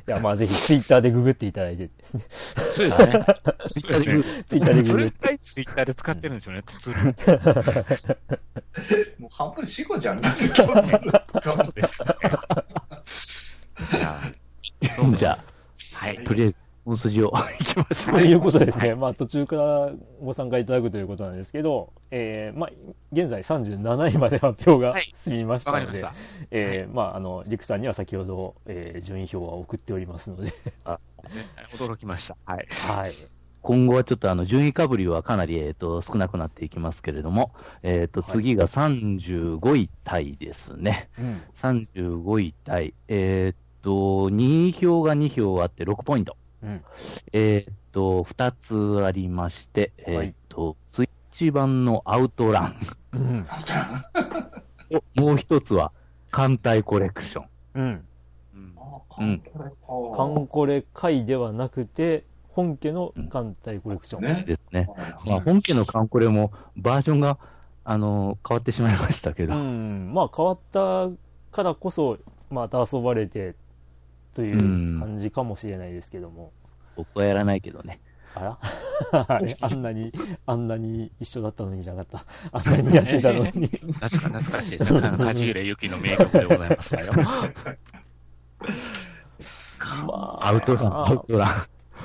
Speaker 1: や、まあぜひツイッターでググっていただいてですね、
Speaker 6: そうですね。そうですね。
Speaker 1: ツイッターでグ
Speaker 6: それ
Speaker 1: グ
Speaker 6: ツイッターで使ってるんですよね、とつる。
Speaker 3: もう半分死後じゃん。
Speaker 6: そうですよね。[LAUGHS]
Speaker 2: じゃ
Speaker 6: はい
Speaker 2: あ、。とりあえず、本筋を [LAUGHS] 行きましょう。
Speaker 1: ということですね。まあ途中からご参加いただくということなんですけど、えー、まあ、現在37位まで発表が
Speaker 6: はい
Speaker 1: 済みましたので、
Speaker 6: わかりました。
Speaker 1: えー、まあ、あの、リクさんには先ほど、えー、順位表は送っておりますので、
Speaker 6: 絶対驚きました。はい。
Speaker 1: はい。
Speaker 2: 今後はちょっとあの順位かぶりはかなり、えー、と少なくなっていきますけれども、えー、と
Speaker 1: はい
Speaker 2: 次が35位タイですね。
Speaker 1: うん。
Speaker 2: 35位タイ。えー、と、2票が2票あって6ポイント。
Speaker 1: うん。
Speaker 2: えー、と、2つありまして、え
Speaker 1: はい
Speaker 2: ー、と、スイッチ版のアウトラン。
Speaker 1: うん。[LAUGHS]
Speaker 2: もう一つは、艦隊コレクション。
Speaker 1: うん。
Speaker 6: うん
Speaker 1: コレ回ではなくて、本家の艦隊コレクション。
Speaker 3: ね。
Speaker 2: ですね。まあ、本家のカンコレもバージョンが、あの変わってしまいましたけど、
Speaker 1: うん。まあ変わったからこそ、また遊ばれて、という感じかもしれないですけども。
Speaker 2: 僕はやらないけどね。
Speaker 1: あら？[LAUGHS] あれ？あんなに、あんなに一緒だったのにじゃなかった。あんなにやってたのに。
Speaker 6: 懐 [LAUGHS] か懐かしいで。梶浦由紀の名曲でございますわよ。
Speaker 1: まあ、
Speaker 2: アウトラン、アウトラン。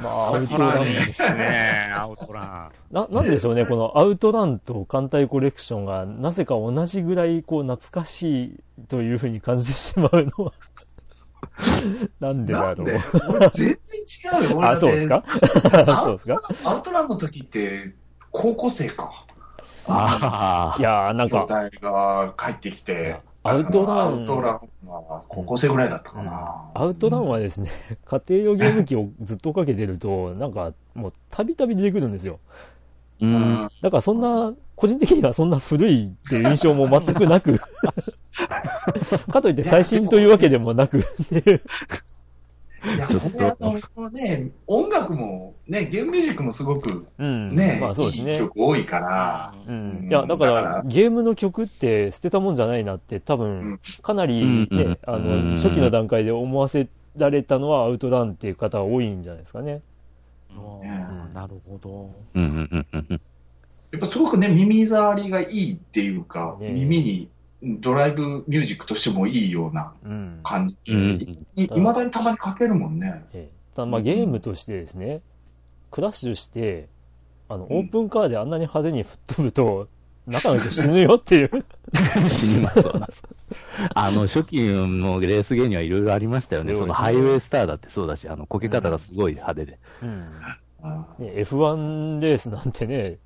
Speaker 1: まあ、アウトラン
Speaker 6: いいですね、アウトラ
Speaker 1: な、なんでしょうね、このアウトランと艦隊コレクションが、なぜか同じぐらい、こう、懐かしいというふうに感じてしまうのは、[LAUGHS] なんでだろう。
Speaker 3: 俺全然違うよ。俺だ
Speaker 1: あ、そうですか？[LAUGHS] そうですか？
Speaker 3: アウトランの時って、高校生か。
Speaker 2: あ
Speaker 1: いやー、なん
Speaker 3: 兄弟
Speaker 1: か、
Speaker 3: が帰ってきて、
Speaker 1: アウトラン
Speaker 3: アウトランは高校生ぐらいだったかな。
Speaker 1: アウトランはですね、[LAUGHS] 家庭用ゲーム機をずっとかけてると、なんか、もう、たびたび出てくるんですよ。
Speaker 2: う。
Speaker 3: うんん。
Speaker 1: だからそんな、個人的にはそんな古いっていう印象も全くなく、[LAUGHS] かといって最新というわけでもなく、
Speaker 3: いや、これね、音楽も、ね、ゲームミュージックもすごく、
Speaker 1: うん。
Speaker 3: ね、
Speaker 1: まあそうですね。
Speaker 3: いい曲多いから、
Speaker 1: う
Speaker 3: うん。
Speaker 1: ん。いや、だか
Speaker 3: ら
Speaker 1: ら、ゲームの曲って捨てたもんじゃないなって、多
Speaker 3: う
Speaker 1: 分
Speaker 3: ん、
Speaker 1: かなり
Speaker 2: うん。
Speaker 1: ね、あ
Speaker 2: うん。
Speaker 1: の、初期の段階で思わせられたのはアウトランっていう方が多いんじゃないですかね。
Speaker 6: ン。
Speaker 3: ん。
Speaker 6: なるほど。
Speaker 2: うん。うん。うん。うん。うん。
Speaker 3: やっぱすごくね、耳障りがいいっていうか、
Speaker 1: ね
Speaker 3: 耳にドライブミュージックとしてもいいような
Speaker 1: うん。
Speaker 3: 感じ。
Speaker 2: うん
Speaker 3: いいまだにたまにかけるもんね。
Speaker 1: ええただまあゲームとしてですね、クラッシュして、あの、
Speaker 3: うん
Speaker 1: オープンカーであんなに派手に吹っ飛ぶと、中の人死ぬよっていう。[LAUGHS]
Speaker 2: 死にますわな。あの、初期のレースゲーにはいろいろありましたよね。
Speaker 1: ね
Speaker 2: そのハイウェイスターだってそうだし、あの、こけ方がすごい派手で。
Speaker 1: うん。
Speaker 3: あ
Speaker 1: ね、F1 レースなんてね、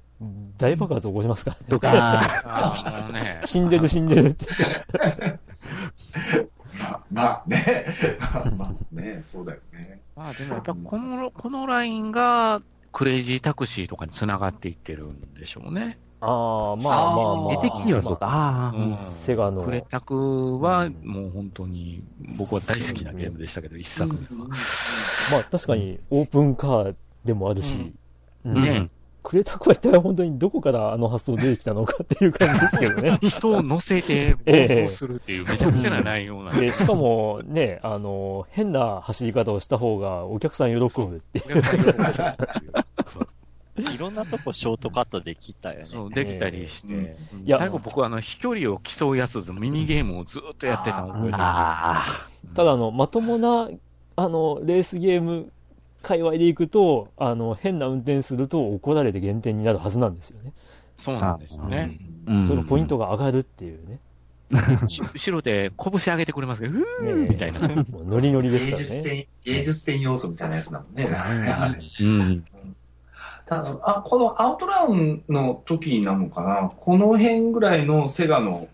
Speaker 1: 大爆発起こしますからね。
Speaker 2: とか、
Speaker 1: 死んでる死んでるって。[LAUGHS]
Speaker 3: まあ、[LAUGHS] まあね、まあまあね、そうだよね。
Speaker 6: まあでもやっぱこの、このラインが、クレイジータクシーとかに繋がっていってるんでしょうね。
Speaker 1: ああ、まあまあまあ。
Speaker 2: 絵的にはそうか。ああ、
Speaker 6: うん
Speaker 1: セガの
Speaker 6: クレタクはもう本当に僕は大好きなゲームでしたけど、一作目は。
Speaker 1: まあ確かにオープンカーでもあるし、
Speaker 6: ね
Speaker 1: クレタクは一体本当にどこからあの発想出てきたのかっていう感じですけどね。[LAUGHS]
Speaker 6: 人を乗せて暴走するっていうめちゃくちゃな内容なんで。
Speaker 1: で、しかもね、あの、変な走り方をした方がお客さん喜ぶっていう。
Speaker 6: い
Speaker 4: ろんなとこショートカットできたよね。
Speaker 6: そう、できたりして。
Speaker 3: うん
Speaker 6: 最後僕はあの、飛距離を競うやつ、ミニゲームをずっとやってたの覚えてます。
Speaker 2: あ
Speaker 1: ただ、あの、まともな、あの、レースゲーム界隈で行くと、あの、変な運転すると怒られて減点になるはずなんですよね。
Speaker 6: そうなんですよね。
Speaker 1: そのポイントが上がるっていうね。
Speaker 6: し後ろで拳上げてくれますけど、うーみたいな。
Speaker 1: ノリノリです
Speaker 3: 芸
Speaker 1: からね。
Speaker 3: 術点、芸術点要素みたいなやつだもんね。
Speaker 2: うん。
Speaker 3: ただ、あ、このアウトランの時なのかな、この辺ぐらいのセガの、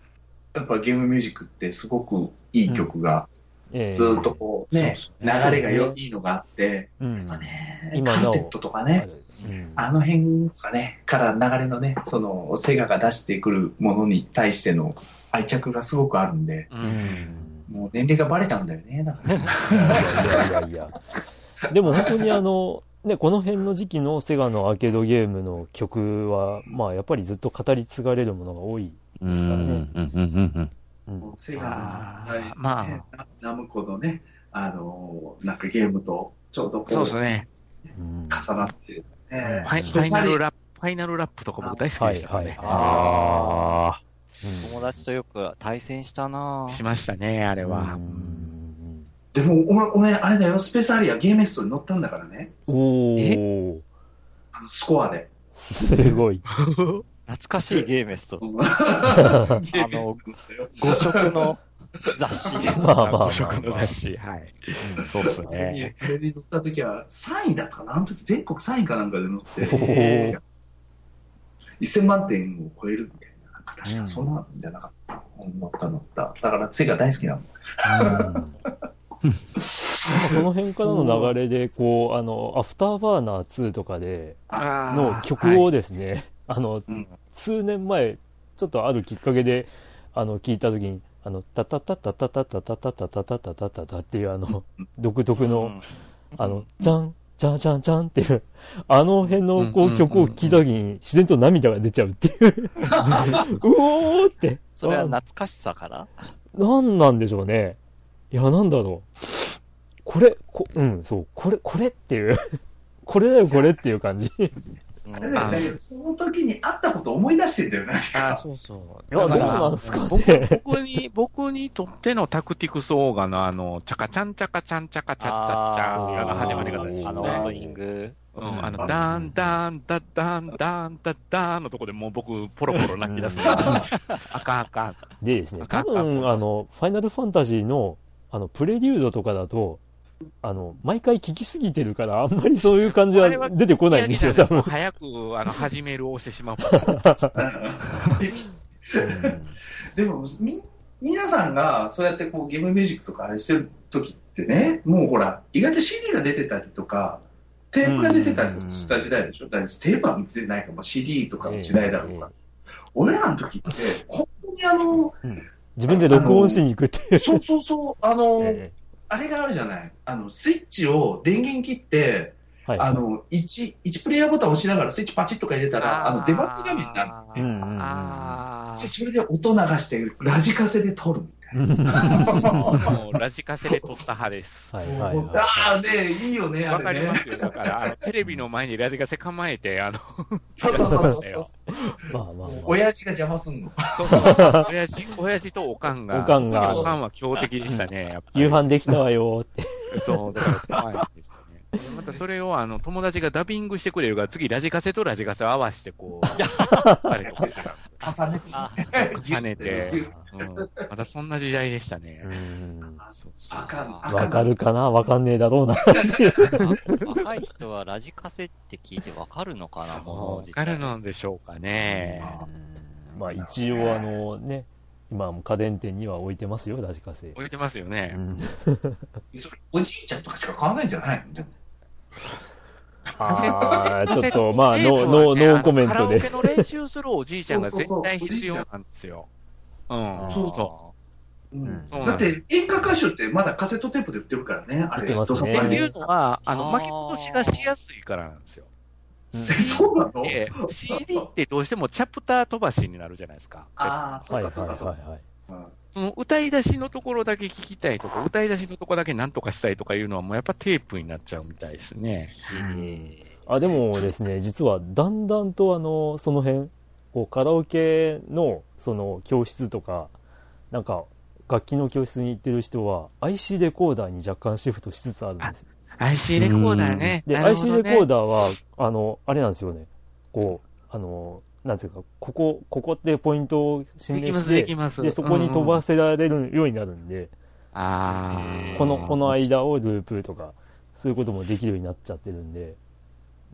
Speaker 3: やっぱゲームミュージックってすごくいい曲が、
Speaker 1: ええ
Speaker 3: ずっとこうね、流れがよいいのがあって、
Speaker 1: うん。
Speaker 3: やっぱね、カルテットとかね、
Speaker 1: うん。
Speaker 3: あの辺とかね、から流れのね、そのセガが出してくるものに対しての愛着がすごくあるんで、もう年齢がバレちゃうんだよね、なんか。[LAUGHS] ね
Speaker 1: いやいやいや。でも本当にあの、ね、この辺の時期のセガのアーケードゲームの曲は、まあやっぱりずっと語り継がれるものが多い
Speaker 2: うん。
Speaker 1: ですからね。
Speaker 3: セガの、はい。
Speaker 6: まあ。
Speaker 3: ね [LAUGHS] ナムコのね、あのなんかゲームとちょうどこう
Speaker 6: そうですね。
Speaker 1: うん
Speaker 3: 重なって、ね。
Speaker 6: ファイファイナルラップ、ファイナルラップとか僕大好きでしたからね。
Speaker 2: ああ。
Speaker 4: 友達とよく対戦したな。ぁ
Speaker 6: しましたね、あれは。
Speaker 1: うん。
Speaker 3: でも俺、俺、あれだよ、スペースアリアゲームエストに乗ったんだからね、
Speaker 1: おー、
Speaker 3: あのスコアで。[LAUGHS]
Speaker 1: すごい。[LAUGHS]
Speaker 4: 懐かしいゲームスト。
Speaker 3: ゲームエスト乗ったよ
Speaker 4: 5色の雑誌。[LAUGHS]
Speaker 1: まあまあまあ
Speaker 6: 五色の雑誌、はい。そうっすね。
Speaker 3: あれに乗った時は3位だったかな、あの時全国3位かなんかで乗って、
Speaker 1: おー
Speaker 3: 1000万点を超えるみたいな、なんか確かそんなんじゃなかった。乗った乗った。だから、セガ大好きなの。
Speaker 1: うん [LAUGHS] その辺からの流れで、こう、あの、アフターバーナー2とかで、の曲をですね、あの、
Speaker 3: うん
Speaker 1: 数年前、ちょっとあるきっかけで、あの、聞いたときに、あの、タタタタタタタタタタタタタタタタっていうあの、独特の、あの、じゃん、じゃんじゃんじゃんっていう、あの辺のこ
Speaker 6: う
Speaker 1: 曲を聴いたときに自然と涙が出ちゃうっていう。うおーって。
Speaker 4: それは懐かしさから
Speaker 1: なんなんでしょうね。いや、なんだろう。これ、こ、うん、そう、これ、これっていう。これだよ、これっていう感じ。
Speaker 3: その時にあったこと思い出してんだよね。
Speaker 6: あそうそう。
Speaker 1: や、どうなんすか？
Speaker 6: 僕
Speaker 1: ね。
Speaker 6: 僕に、僕にとってのタクティクスオーガのあの、チャカチャンチャカチャンチャカチャッチャッチャーっていうあの始まり方でし
Speaker 4: あの、
Speaker 6: たね。
Speaker 4: オープニング。
Speaker 6: うん、あの、ダン、ダン、ダッダン、ダン、ダッダンのとこでもう僕、ポロポロ泣き出すんですあかんあかん。
Speaker 1: でですね、多分、あの、ファイナルファンタジーの、あの、プレリュードとかだと、あの、毎回聞きすぎてるから、あんまりそういう感じは出てこないんですよ、多分。
Speaker 6: 早く、あの、始めるを押してしまう。[LAUGHS]
Speaker 3: でも、み、皆さんがそうやってこうゲームミュージックとかあれしてる時ってね、もうほら、意外と CD が出てたりとか、テープが出てたりとかした時代でしょ？だってテープは見てないから、もう CD とかの時代だろうから。俺らの時って、本当にあの、
Speaker 1: 自分で録音しに行くっていう。
Speaker 3: そうそうそう、あの、
Speaker 1: え
Speaker 3: あれがあるじゃない。あの、スイッチを電源切って、
Speaker 1: えはい。
Speaker 3: あの、1、1プレイヤーボタンを押しながらスイッチパチッとか入れたら、あの、デバッグ画面になる。
Speaker 1: うんうんうん
Speaker 6: あ
Speaker 3: でそれで音流して、ラジカセで撮るみ
Speaker 6: もうラジカセで撮った派です。
Speaker 1: はいはいはい。
Speaker 3: ああ、ねいいよね、あ
Speaker 6: わ
Speaker 3: れね。
Speaker 6: かりますよ。だから、あの、テレビの前にラジカセ構えて、あの、
Speaker 3: そうそうそうそう。
Speaker 1: まあまあまあ。
Speaker 3: 親父が邪魔すんの。
Speaker 6: そうそう。親父、親父とおかんが、
Speaker 1: おかんが
Speaker 6: おかんは強敵でしたね、やっぱり
Speaker 1: 夕飯できたわよって。
Speaker 6: そう、だから怖いですまたそれをあの友達がダビングしてくれるから、次ラジカセとラジカセを合わせて、こう、[LAUGHS]
Speaker 3: 重ねて。
Speaker 4: あ
Speaker 6: 重ねて、うん、またそんな時代でしたね。
Speaker 1: わかる。かな？わかんねえだろうな。
Speaker 4: 若い人はラジカセって聞いてわかるのかな、
Speaker 6: わかるのでしょうかね。
Speaker 1: まあ一応あのね、今も家電店には置いてますよ、ラジカセ。
Speaker 6: 置いてますよね。
Speaker 1: うん。
Speaker 3: それおじいちゃんとかしか買わないんじゃないの？
Speaker 1: ああ、ちょっと、まあ、ノー、ノー、
Speaker 6: ね
Speaker 1: ノーコメントで。
Speaker 6: カラオケの練習するおじいちゃんが絶対必要なんですよ。うん、
Speaker 3: そう
Speaker 6: そ
Speaker 3: う。
Speaker 6: う。
Speaker 3: だって演歌歌手ってまだカセットテープで売ってるからね、あれ、
Speaker 1: 売ってますね。
Speaker 6: っていうのは、あの、巻き戻しがしやすいからなんですよ。
Speaker 3: えそうなの？
Speaker 6: で、[LAUGHS] CD ってどうしてもチャプター飛ばしになるじゃないですか。
Speaker 3: ああ、そ
Speaker 1: はい
Speaker 3: うかそうか。そうか。
Speaker 6: その歌い出しのところだけ聞きたいとか、歌い出しのところだけなんとかしたいとかいうのはもうやっぱテープになっちゃうみたいですね。
Speaker 1: あ、でもですね、実はだんだんとあの、その辺、こうカラオケのその教室とか、なんか楽器の教室に行ってる人は IC レコーダーに若干シフトしつつあるんです。
Speaker 6: IC レコーダーね。
Speaker 1: で、
Speaker 6: なるほ
Speaker 1: IC レコーダーは、あの、あれなんですよね。こう、あの、なんていうか、ここ、ここってポイントを示して、
Speaker 6: できます。
Speaker 1: で、そこに飛ば
Speaker 6: す。
Speaker 1: せられるようになるんで、
Speaker 6: ああ。
Speaker 1: この、この間をループとか、そういうこともできるようになっちゃってるんで、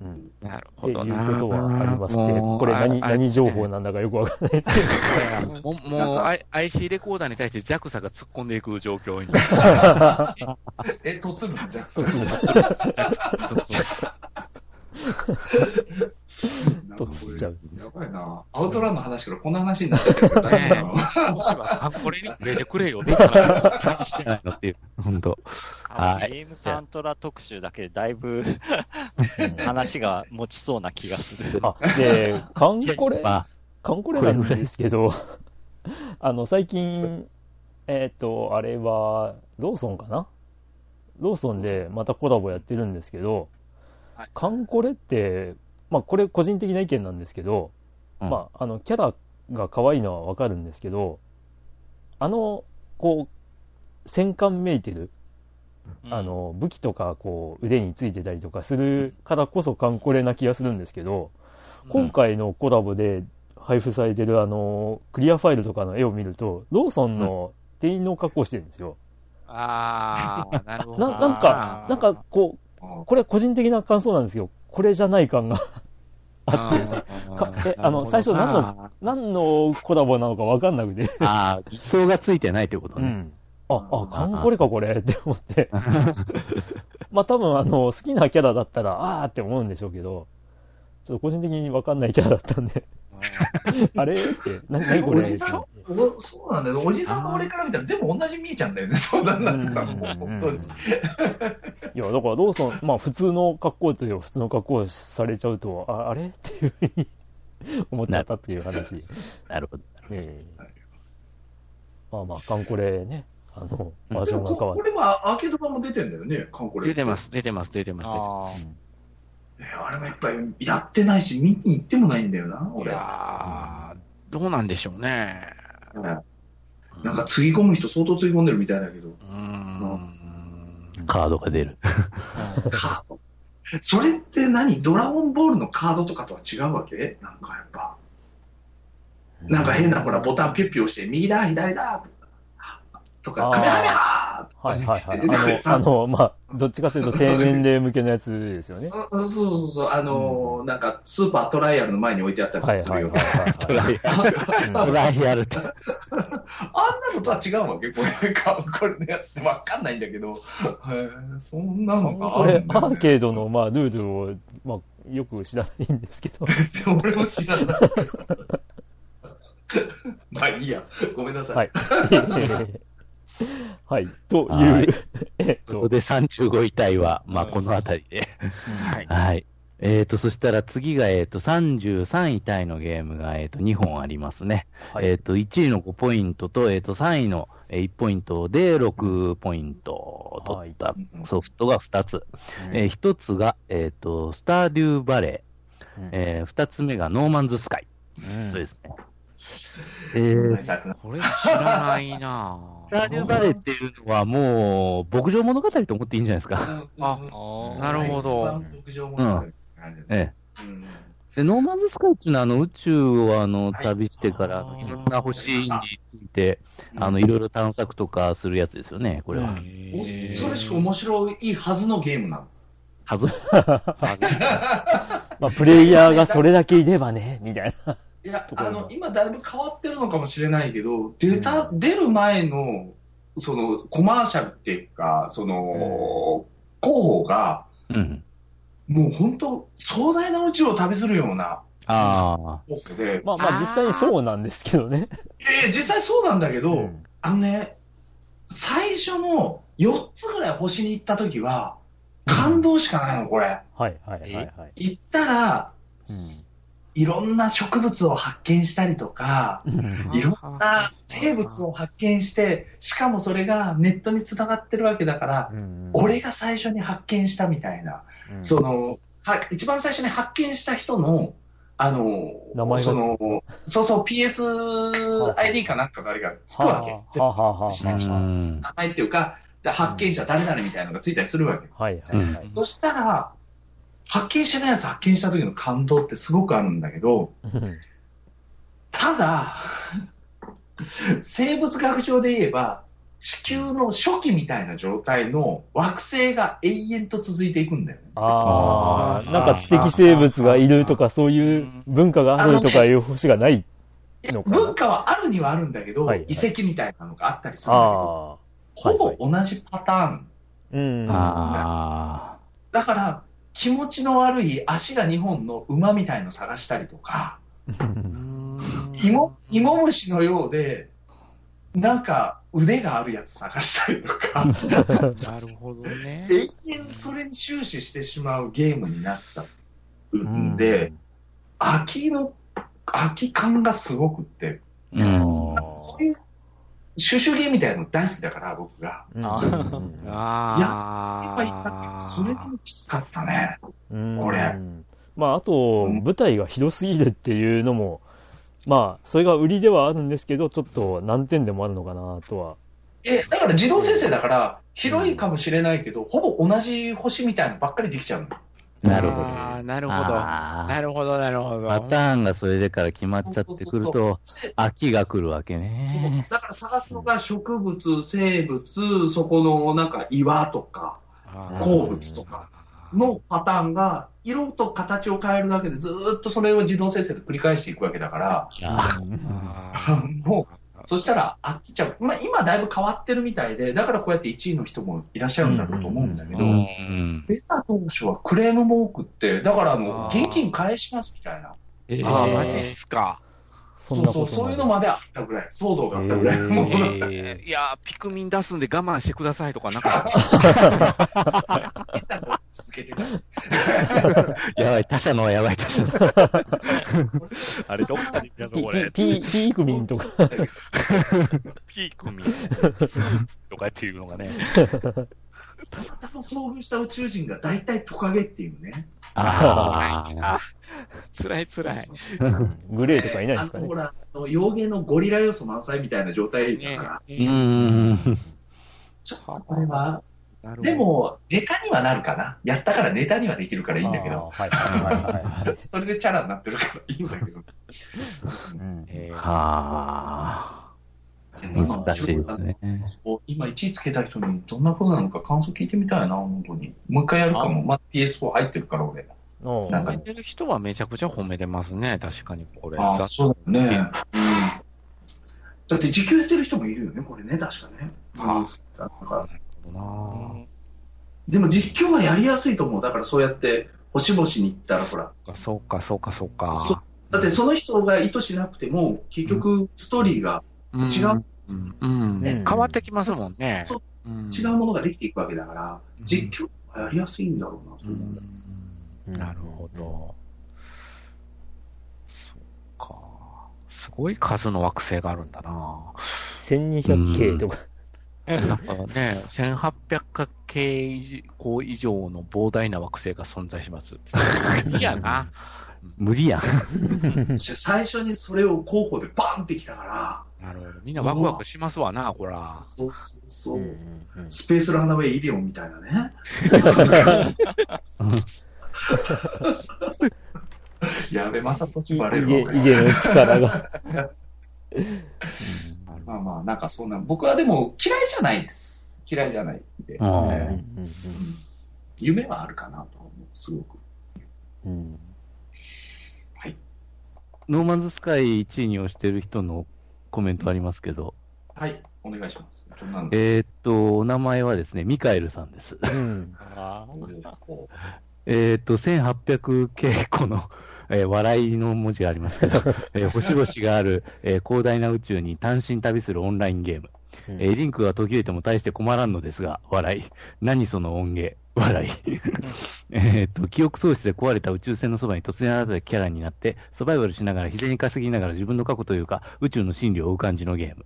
Speaker 1: うん。
Speaker 6: なる
Speaker 1: っていうこ
Speaker 6: ほどな。
Speaker 1: とはありますね。
Speaker 6: もう
Speaker 1: これ何、
Speaker 6: あ
Speaker 1: 何情報なんだかよくわかんないですけど。[LAUGHS]
Speaker 6: もう、もう、IC レコーダーに対して JAXA が突っ込んでいく状況に。[LAUGHS] [LAUGHS]
Speaker 3: え、とつるのじゃ
Speaker 1: そうですね。とつっちゃう。
Speaker 3: やばいな。アウトランの話からこんな話になっちゃってるけど大丈夫なの
Speaker 6: もしは、あこれに触れてくれよって話。
Speaker 2: してないのっていう、本当。は
Speaker 4: ゲームサントラ特集だけでだいぶ話が持ちそうな気がする。
Speaker 1: あ、で、カンコレ、
Speaker 2: まあ、
Speaker 1: カンコレなんですけど、[LAUGHS] あの、最近、えっ、と、あれは、ローソンかな？ローソンでまたコラボやってるんですけど、
Speaker 3: はい
Speaker 1: カンコレって、まあこれ個人的な意見なんですけど、
Speaker 2: うん。
Speaker 1: まああの、キャラが可愛いのはわかるんですけど、あの、こう、戦艦メイテル、
Speaker 4: うん。
Speaker 1: あ、の、武器とかこう腕についてたりとかするからこそカンコレな気がするんですけど、今回のコラボで配布されてるあの、クリアファイルとかの絵を見ると、ローソンの店員の格好してるんですよ。
Speaker 6: ああ、なるほど。
Speaker 1: な、なんか、なんかこう、これは個人的な感想なんですけど、これじゃない感があって。さ、かえあの最初何の何のコラボなのかわかんなくて、
Speaker 2: ああ、偽装がついてないってことね。
Speaker 1: うん。あ、あ、カンコレかこれって思って。[LAUGHS] まあ多分あの、好きなキャラだったら、あーって思うんでしょうけど、ちょっと個人的にわかんないキャラだったんで、[LAUGHS] あれ？って、な、なにこれ？
Speaker 3: おじさんおそうなんだよ。おじさんの俺から見たら全部同じ見えちゃうんだよね。そうなんだったらもう本当に。
Speaker 1: いや、だからローソン、まあ普通の格好という普通の格好されちゃうと、ああれ？っていうふうに [LAUGHS] 思っちゃったっていう話。
Speaker 2: なるほど。
Speaker 1: ええまあまあ、カンコレね、あの、
Speaker 2: うん
Speaker 1: バージョンが変わって。
Speaker 3: これはアーケード版も出てんだよね、カンコレ。
Speaker 6: 出てます、出てます、出てます。出てま
Speaker 4: あ
Speaker 6: す
Speaker 3: えーあれもやっぱりやってないし、見に行ってもないんだよな、
Speaker 6: い
Speaker 3: 俺。
Speaker 6: やーどうなんでしょうね。
Speaker 3: うんなんかつぎ込む人相当つぎ込んでるみたいだけど。
Speaker 6: うーん。
Speaker 2: カードが出る。
Speaker 3: カードそれって何？ドラゴンボールのカードとかとは違うわけ？なんかやっぱ。なんか変なほらボタンピュッピュ押して、右だ、左だとか、カメハメハー
Speaker 1: はいはいはい。あの、あの、まあ、どっちかというと低年齢向けのやつですよね。
Speaker 3: うんそうそうそう、あのーなんかスーパートライアルの前に置いてあったりするよ
Speaker 1: はいはいはい。
Speaker 2: トライアルって。
Speaker 3: あんなのとは違うわけこれか、これのやつってわかんないんだけど、そんなのが
Speaker 1: これ
Speaker 3: あるん、だよね
Speaker 1: アーケードの、まあ、ルールを、まあ、よく知らないんですけど。[LAUGHS]
Speaker 3: 俺も知らない。まあいいや、ごめんなさい。
Speaker 1: はい。[LAUGHS] はい。と
Speaker 2: はい
Speaker 1: いう、えっと、
Speaker 2: そこで35位タイは、まあ、このあたりで。
Speaker 6: はい。
Speaker 2: はい。えっ、と、そしたら次が、えっ、と、33位タイのゲームが、えっ、と、2本ありますね。
Speaker 1: はい
Speaker 2: えっ、と、1位の5ポイントと、えっ、と、3位のえー1ポイントで6ポイントを取ったソフトが2つ。えー1つが、えっ、と、スターデューバレー。えー、2つ目がノーマンズスカイ。そうですね。えー、ス
Speaker 6: これ知らないな
Speaker 2: ターデューバレーっていうのはもう、牧場物語と思っていいんじゃないですか。
Speaker 6: あ
Speaker 4: あ
Speaker 6: なるほど。
Speaker 3: 牧場物語
Speaker 2: え。で、ノーマンズスカイっていうのは、あの、宇宙をあの、旅してから、
Speaker 6: い
Speaker 2: いろんな星について、あの、いろいろ探索とかするやつですよね、これは。
Speaker 3: おそれしか面白いはずのゲームなの？
Speaker 2: はず、[LAUGHS]
Speaker 1: まあ、プレイヤーがそれだけいればね、みたいな。
Speaker 3: いやあの、今だいぶ変わってるのかもしれないけど、出た、出る前の、その、コマーシャルっていうか、その、広報が、
Speaker 2: うん。
Speaker 3: もう本当、壮大な宇宙を旅するような
Speaker 2: あ
Speaker 3: で、
Speaker 1: まあまあ、実際にそうなんですけどね。[LAUGHS]
Speaker 3: ええ実際そうなんだけど、
Speaker 1: うん
Speaker 3: あのね、最初の4つぐらい星に行った時は、感動しかないの、これ。
Speaker 1: はいはいはいはい。
Speaker 3: 行ったら、いろんな植物を発見したりとか、
Speaker 1: うん
Speaker 3: いろんな生物を発見して、しかもそれがネットにつながってるわけだから、
Speaker 1: うん
Speaker 3: 俺が最初に発見したみたいな、
Speaker 1: うん
Speaker 3: その、は一番最初に発見した人の、あの、
Speaker 1: 名前が
Speaker 3: その、そうそう、PSID かなんかのあれがつくわけ。下に
Speaker 2: ん。
Speaker 3: 名前っていうか、で発見者誰々みたいなのがついたりするわけ。
Speaker 1: あ。はい、はい、はい。
Speaker 3: そしたら、発見してないやつ発見した時の感動ってすごくあるんだけど、ただ、生物学上で言えば、地球の初期みたいな状態の惑星が永遠と続いていくんだよね。
Speaker 1: ああ、なんか知的生物がいるとか、そういう文化があるとかいう星がない。のかな
Speaker 3: 文化はあるにはあるんだけど、
Speaker 1: はいはい
Speaker 3: 遺跡みたいなのがあったりするんだけど、
Speaker 1: ああ。
Speaker 3: ほぼ同じパターン。
Speaker 1: うん。
Speaker 2: あ
Speaker 3: だから、気持ちの悪い足が2本の馬みたいの探したりとか、芋芋虫のようで、なんか腕があるやつ探したりとか、[LAUGHS]
Speaker 6: なるほどね。
Speaker 3: 永遠それに終始してしまうゲームになったんで、飽きの、飽き感がすごくって、
Speaker 2: ーうん。
Speaker 3: そういう、シュシュゲーみたいなの大好きだから、僕が。
Speaker 1: うん
Speaker 4: あ
Speaker 6: あ
Speaker 3: いっぱいいたけどそれでもきつかったね。
Speaker 1: うん
Speaker 3: これ
Speaker 1: まあ、あと、舞台が広すぎるっていうのも、まあ、それが売りではあるんですけど、ちょっと難点でもあるのかなとは。
Speaker 3: え、だから自動生成だから、広いかもしれないけど、ほぼ同じ星みたいなのばっかりできちゃうの。
Speaker 2: なるほど。
Speaker 6: なるほど。なるほど、なるほど。
Speaker 2: パターンがそれでから決まっちゃってくると、
Speaker 3: で
Speaker 2: 飽きが来るわけね。
Speaker 3: だから探すのが植物、生物、そこのなんか岩とか鉱物とかのパターンが、色と形を変えるだけでずーっとそれを自動生成で繰り返していくわけだから、もう、そしたら飽きちゃう。まあ今だいぶ変わってるみたいで、だからこうやって1位の人もいらっしゃるんだろうと思うんだけど、
Speaker 2: ーうん。
Speaker 3: 出た当初はクレームも多くって、だからもう現金返しますみたいな。
Speaker 4: えー
Speaker 6: あー、マジっすか。
Speaker 1: そんなこと
Speaker 3: そうそう、そういうのまであったぐらい、騒動があったぐらいのものだったね。
Speaker 6: えーいやー、ピクミン出すんで我慢してくださいとか、なんか、
Speaker 3: 続けてた。[LAUGHS]
Speaker 2: やばい、他社のはやばい、他社の。[LAUGHS]
Speaker 6: あれどっかで見たぞ、これ。
Speaker 1: ピークミンとか。
Speaker 6: ピークミンとか [LAUGHS] っていうのがね。
Speaker 3: たまたま遭遇した宇宙人が大体トカゲっていうね。
Speaker 2: あ
Speaker 6: あー、辛い辛い。[LAUGHS]
Speaker 1: グレーとかいないですかね
Speaker 3: あのほ。ら、幼芸のゴリラ要素満載みたいな状態だから、
Speaker 2: ーうーん。
Speaker 3: ちょっとこれは、
Speaker 6: なるほど
Speaker 3: で、も、ネタにはなるかな。やったからネタにはできるからいいんだけど、
Speaker 1: はいはいはいはい。[LAUGHS]
Speaker 3: それでチャラになってるからいいんだけど。
Speaker 1: うん
Speaker 6: えー
Speaker 2: はあ。難しいですね。
Speaker 3: 今1位つけた人にどんなことなのか感想聞いてみたいな、本当に。もう一回やるかも。まあ、PS4 入ってるから、俺。なんか
Speaker 6: 褒めてる人はめちゃくちゃ褒めてますね、確かにこれ。
Speaker 3: あそうだよね。うんだって時給やってる人もいるよね、これね、確かね。
Speaker 6: あ
Speaker 3: だから
Speaker 6: な
Speaker 3: でも実況はやりやすいと思う。だからそうやって、星々に行ったら、ほら。
Speaker 6: あそうか、そうか、そうか。
Speaker 3: そだってその人が意図しなくても、結局、ストーリーが
Speaker 6: うん
Speaker 3: 違う。
Speaker 6: うん。うん
Speaker 1: ね
Speaker 6: 変わってきますもんね。
Speaker 3: 違うものができていくわけだから、
Speaker 6: うん
Speaker 3: 実況はやりやすいんだろうなと
Speaker 6: う
Speaker 3: 思う
Speaker 6: なるほど。そうか。すごい数の惑星があるんだな。
Speaker 1: 1200K とか。
Speaker 6: なんかね、1800系以上以上の膨大な惑星が存在します。[LAUGHS] いやな。
Speaker 2: 無理やん。[LAUGHS]
Speaker 3: 最初にそれを候補でバーンってきたから、
Speaker 6: なるほど。みんなワクワクしますわな、こら。
Speaker 3: そうそうそうう、
Speaker 1: んうんうん
Speaker 3: スペースランナウェイイデオンみたいなね。[LAUGHS] やべ、また途中バレるわ。
Speaker 1: 家の力が。
Speaker 3: まあまあ、なんかそんな、僕はでも嫌いじゃないです。嫌いじゃないんで、
Speaker 2: うん
Speaker 3: え
Speaker 1: うん
Speaker 3: ー夢はあるかなと思う、すごく。
Speaker 1: うんうん
Speaker 2: ノーマンズスカイ1位に推してる人のコメントありますけど、
Speaker 3: はい、お願いします。
Speaker 2: えーっと、お名前はですね、ミカエルさんです。
Speaker 1: うん
Speaker 4: あ
Speaker 3: こ
Speaker 2: えーっと、1800系個の、えー笑いの文字がありますけど、[LAUGHS] えー星々がある、えー広大な宇宙に単身旅するオンラインゲーム。えーリンクが途切れても大して困らんのですが、笑い。何その音源、笑い。えーっと、記憶喪失で壊れた宇宙船のそばに突然現れたキャラになって、サバイバルしながら、日銭稼ぎながら自分の過去というか、宇宙の真理を追う感じのゲーム。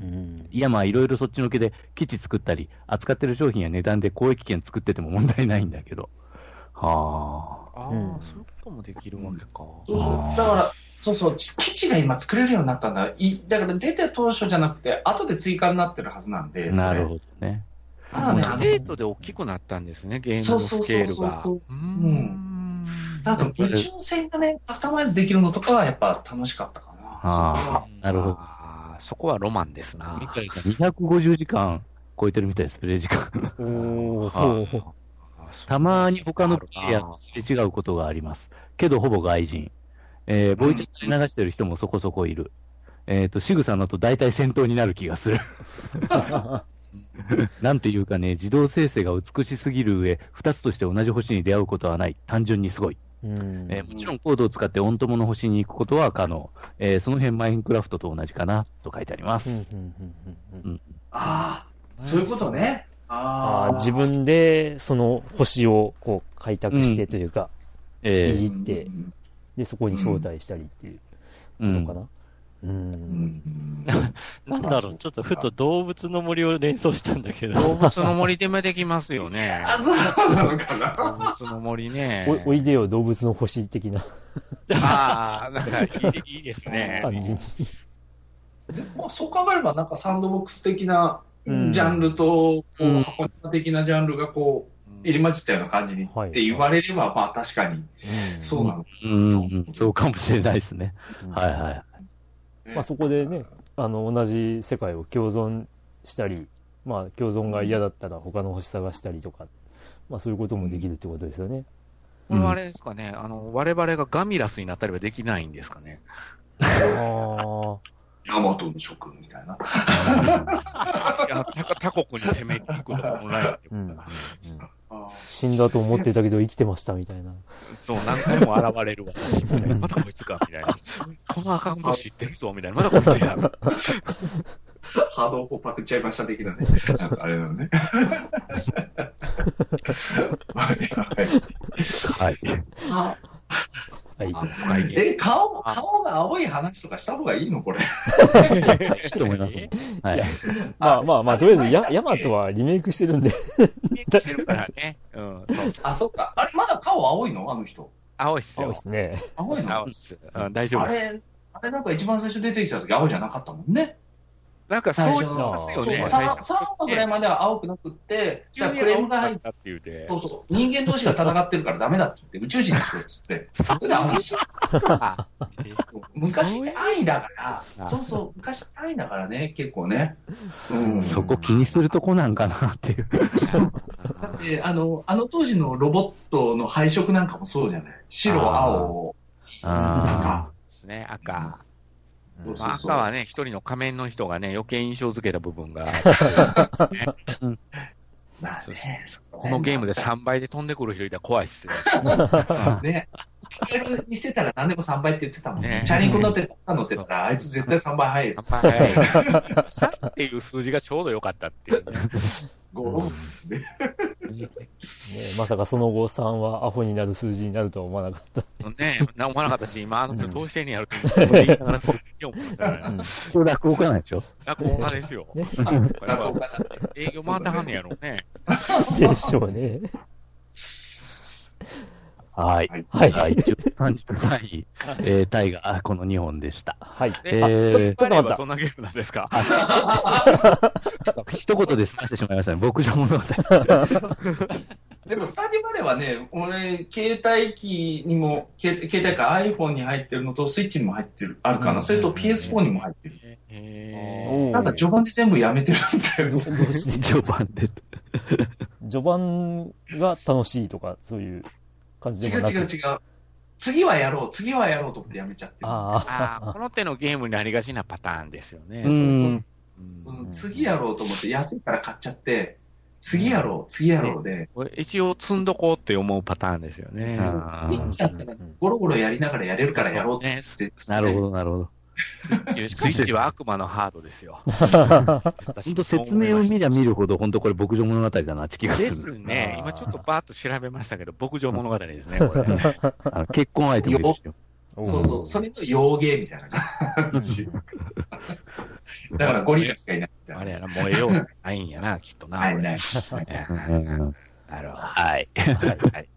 Speaker 1: うん
Speaker 2: いや、まあ、いろいろそっちのけで基地作ったり、扱ってる商品や値段で交易権作ってても問題ないんだけど。はあ。
Speaker 6: ああ、
Speaker 1: うん
Speaker 6: そういうこともできるわけか。
Speaker 3: そうそう。だから、そうそう、ち基地が今作れるようになったんだ。いだから出て当初じゃなくて、後で追加になってるはずなんで。
Speaker 2: なるほどね。
Speaker 3: ただね、あの
Speaker 6: デートで大きくなったんですね、ゲームのスケールが。
Speaker 3: ただ、宇宙船がね、カスタマイズできるのとかはやっぱ楽しかったかな。
Speaker 2: ああ、なるほど。
Speaker 6: そこはロマンですな。
Speaker 2: みたいな250時間超えてるみたいです、プレイ時間。たまに他のプレイヤーとすれ違うことがあります。けど、ほぼ外人。えー、ボイチャッ流してる人もそこそこいる。えっ、と、仕草のと大体戦闘になる気がする。[LAUGHS] [LAUGHS] なんていうかね、自動生成が美しすぎる上、二つとして同じ星に出会うことはない。単純にすごい。
Speaker 1: うん
Speaker 2: えーもちろんコードを使ってオン友の星に行くことは可能。えーその辺マインクラフトと同じかな、と書いてあります。
Speaker 1: うんうんうんうんうん
Speaker 3: ああ、そういうことね。ああ、
Speaker 1: 自分でその星をこう開拓してというか、
Speaker 2: えー
Speaker 1: いじって
Speaker 3: うん
Speaker 1: で、そこに招待したりっていう
Speaker 2: うん
Speaker 1: のかな。うん。
Speaker 3: うん
Speaker 4: なんだろう、ちょっとふと動物の森を連想したんだけど。
Speaker 6: 動物の森でもできますよね。[LAUGHS]
Speaker 3: あ、そうなのかな。
Speaker 6: 動物の森ね。
Speaker 1: おおいでよ動物の星的な
Speaker 6: ああ、なんかいいいいですね。
Speaker 1: 感じに。
Speaker 3: まあ、そう考えれば、なんかサンドボックス的なジ
Speaker 1: うん
Speaker 3: ャンルと、こ
Speaker 2: う
Speaker 3: うん箱庭的なジャンルがこう、入り混じったような感じに
Speaker 1: はい
Speaker 3: って言われれば、まあ確かにそうなの。
Speaker 2: うん、うん、そうかもしれないですね。
Speaker 1: うん
Speaker 2: はいはい。
Speaker 1: まあそこでね、あの、同じ世界を共存したり、まあ共存が嫌だったら他の星探したりとか、まあそういうこともできるってことですよね。
Speaker 6: これはあれですかね、あの、我々がガミラスになったりはできないんですかね。
Speaker 1: ああ。
Speaker 3: ヤマトの諸君みたいな。
Speaker 6: いや、他他国に攻めに行くとかもない。
Speaker 1: うんうんうん
Speaker 3: あ
Speaker 1: 死んだと思ってたけど生きてましたみたいな。
Speaker 6: そう、何回も現れる私みたいな。またこいつか、みたいな。[LAUGHS] このアカウント知ってるぞ、みたいな。またこいつや。
Speaker 3: ハードをパクっちゃいました的なね。なんかあれなのね。[LAUGHS] はい
Speaker 2: はい。
Speaker 3: あ
Speaker 1: はい。
Speaker 6: はい
Speaker 3: え、顔、顔が青い話とかした方がいいのこれ？[LAUGHS]
Speaker 2: いいと思います。はい。
Speaker 1: まあまあまあ、とりあえずヤ、ヤマトはリメイクしてるんで。
Speaker 6: してるからね。うん、そう。
Speaker 3: あ、そっか。あれ、まだ顔青いの？あの人。
Speaker 6: 青いっすよ
Speaker 1: そうで。すね。
Speaker 3: 青いの？
Speaker 6: 青いっす。うん、大丈夫です。
Speaker 3: あれ、あれなんか一番最初出てきた時青じゃなかったもんね。
Speaker 6: なんかそう言いますよね、
Speaker 3: そう
Speaker 6: 最
Speaker 3: 3,
Speaker 6: 初。
Speaker 3: 話ぐらいまでは青くなくって、そしたらクレームが入って、
Speaker 6: たって言うて
Speaker 3: そうそう、人間同士が戦ってるからダメだって言って、宇宙人にしろって言って、それで青にしよ
Speaker 6: あ
Speaker 3: う昔って愛だから、
Speaker 6: あ
Speaker 3: そうそう、昔って愛だからね、結構ね。うん。
Speaker 2: そこ気にするとこなんかなっていう。
Speaker 3: だって、あの、あの当時のロボットの配色なんかもそうじゃない。白、青、
Speaker 2: あ
Speaker 6: ですね、赤。
Speaker 3: そう
Speaker 6: まあ、
Speaker 3: そう。
Speaker 6: 赤はね、一人の仮面の人がね、余計印象付けた部分が、[LAUGHS]
Speaker 3: まあ
Speaker 6: そう
Speaker 3: ね、
Speaker 6: このゲームで3倍で飛んでくる人いたら怖いっす [LAUGHS] ね。
Speaker 3: ね。リアルにしてたら何でも3倍って言ってたもんね。
Speaker 6: ね。
Speaker 3: チャリンコ乗って乗ってたら、あいつ絶対3倍速い。
Speaker 6: 3倍早い。3ってい。う数字がちょうど良かったってい。うね。
Speaker 3: ゴー
Speaker 1: ねまさかその後3はアホになる数字になるとは思わなかった。
Speaker 6: ね思わなかったし、今、あの人どうしてんねやろって言い。ながらすげえ思い。ましたね。
Speaker 1: うん
Speaker 2: それ落語家なんでしょ
Speaker 6: 落語家ですよ。
Speaker 1: ね
Speaker 6: やっぱ営業回ってはんねやろね。
Speaker 1: でしょうね。
Speaker 2: はい。
Speaker 1: はい。
Speaker 2: はい。33位、えー、タイが、あこの2本でした。
Speaker 1: はい。
Speaker 6: で、
Speaker 2: えー
Speaker 1: ちょっと待った
Speaker 6: どんなゲームなんですか？
Speaker 2: 一言で済ませてしまいましたね。牧場物語。[LAUGHS]
Speaker 3: でも、スタジオバレーはね、俺、携帯機にも、携携帯か iPhone に入ってるのと、スイッチにも入ってる、あるかな。それと PS4 にも入ってる。ただ、序盤で全部やめてるんだよ
Speaker 1: ど。どうして
Speaker 2: 序盤で。[LAUGHS]
Speaker 1: 序盤が楽しいとか、そういう感じ
Speaker 3: 違う
Speaker 1: でもなく。
Speaker 3: 違う違う。次はやろう、次はやろうと思ってやめちゃってる。
Speaker 6: あ
Speaker 1: あ
Speaker 6: あ、この手のゲームになりがちなパターンですよね。
Speaker 2: う
Speaker 6: そうそ
Speaker 2: ん。
Speaker 6: う
Speaker 3: うん次やろうと思って安いから買っちゃって、次やろう、次やろうで、
Speaker 6: 一応積んどこうって思うパターンですよね。
Speaker 2: あ
Speaker 3: スイッチだったらゴロゴロやりながらやれるからやろうって
Speaker 2: なるほど、なるほど。
Speaker 6: スイッチは悪魔のハードですよ。[LAUGHS]
Speaker 2: 本当説明を見りゃ見るほど、本当これ牧場物語だなって気がする。
Speaker 6: ですね。今ちょっとバーッと調べましたけど、牧場物語ですね、これ。
Speaker 2: あの結婚相手もいるしよ。
Speaker 3: そうそう、それの洋芸みたいな感じ。だからゴリラしかいないみたいな。
Speaker 6: あれやな、燃えようないんやな、きっとな。[LAUGHS]
Speaker 3: な
Speaker 6: るほど。
Speaker 2: はい。
Speaker 6: はい。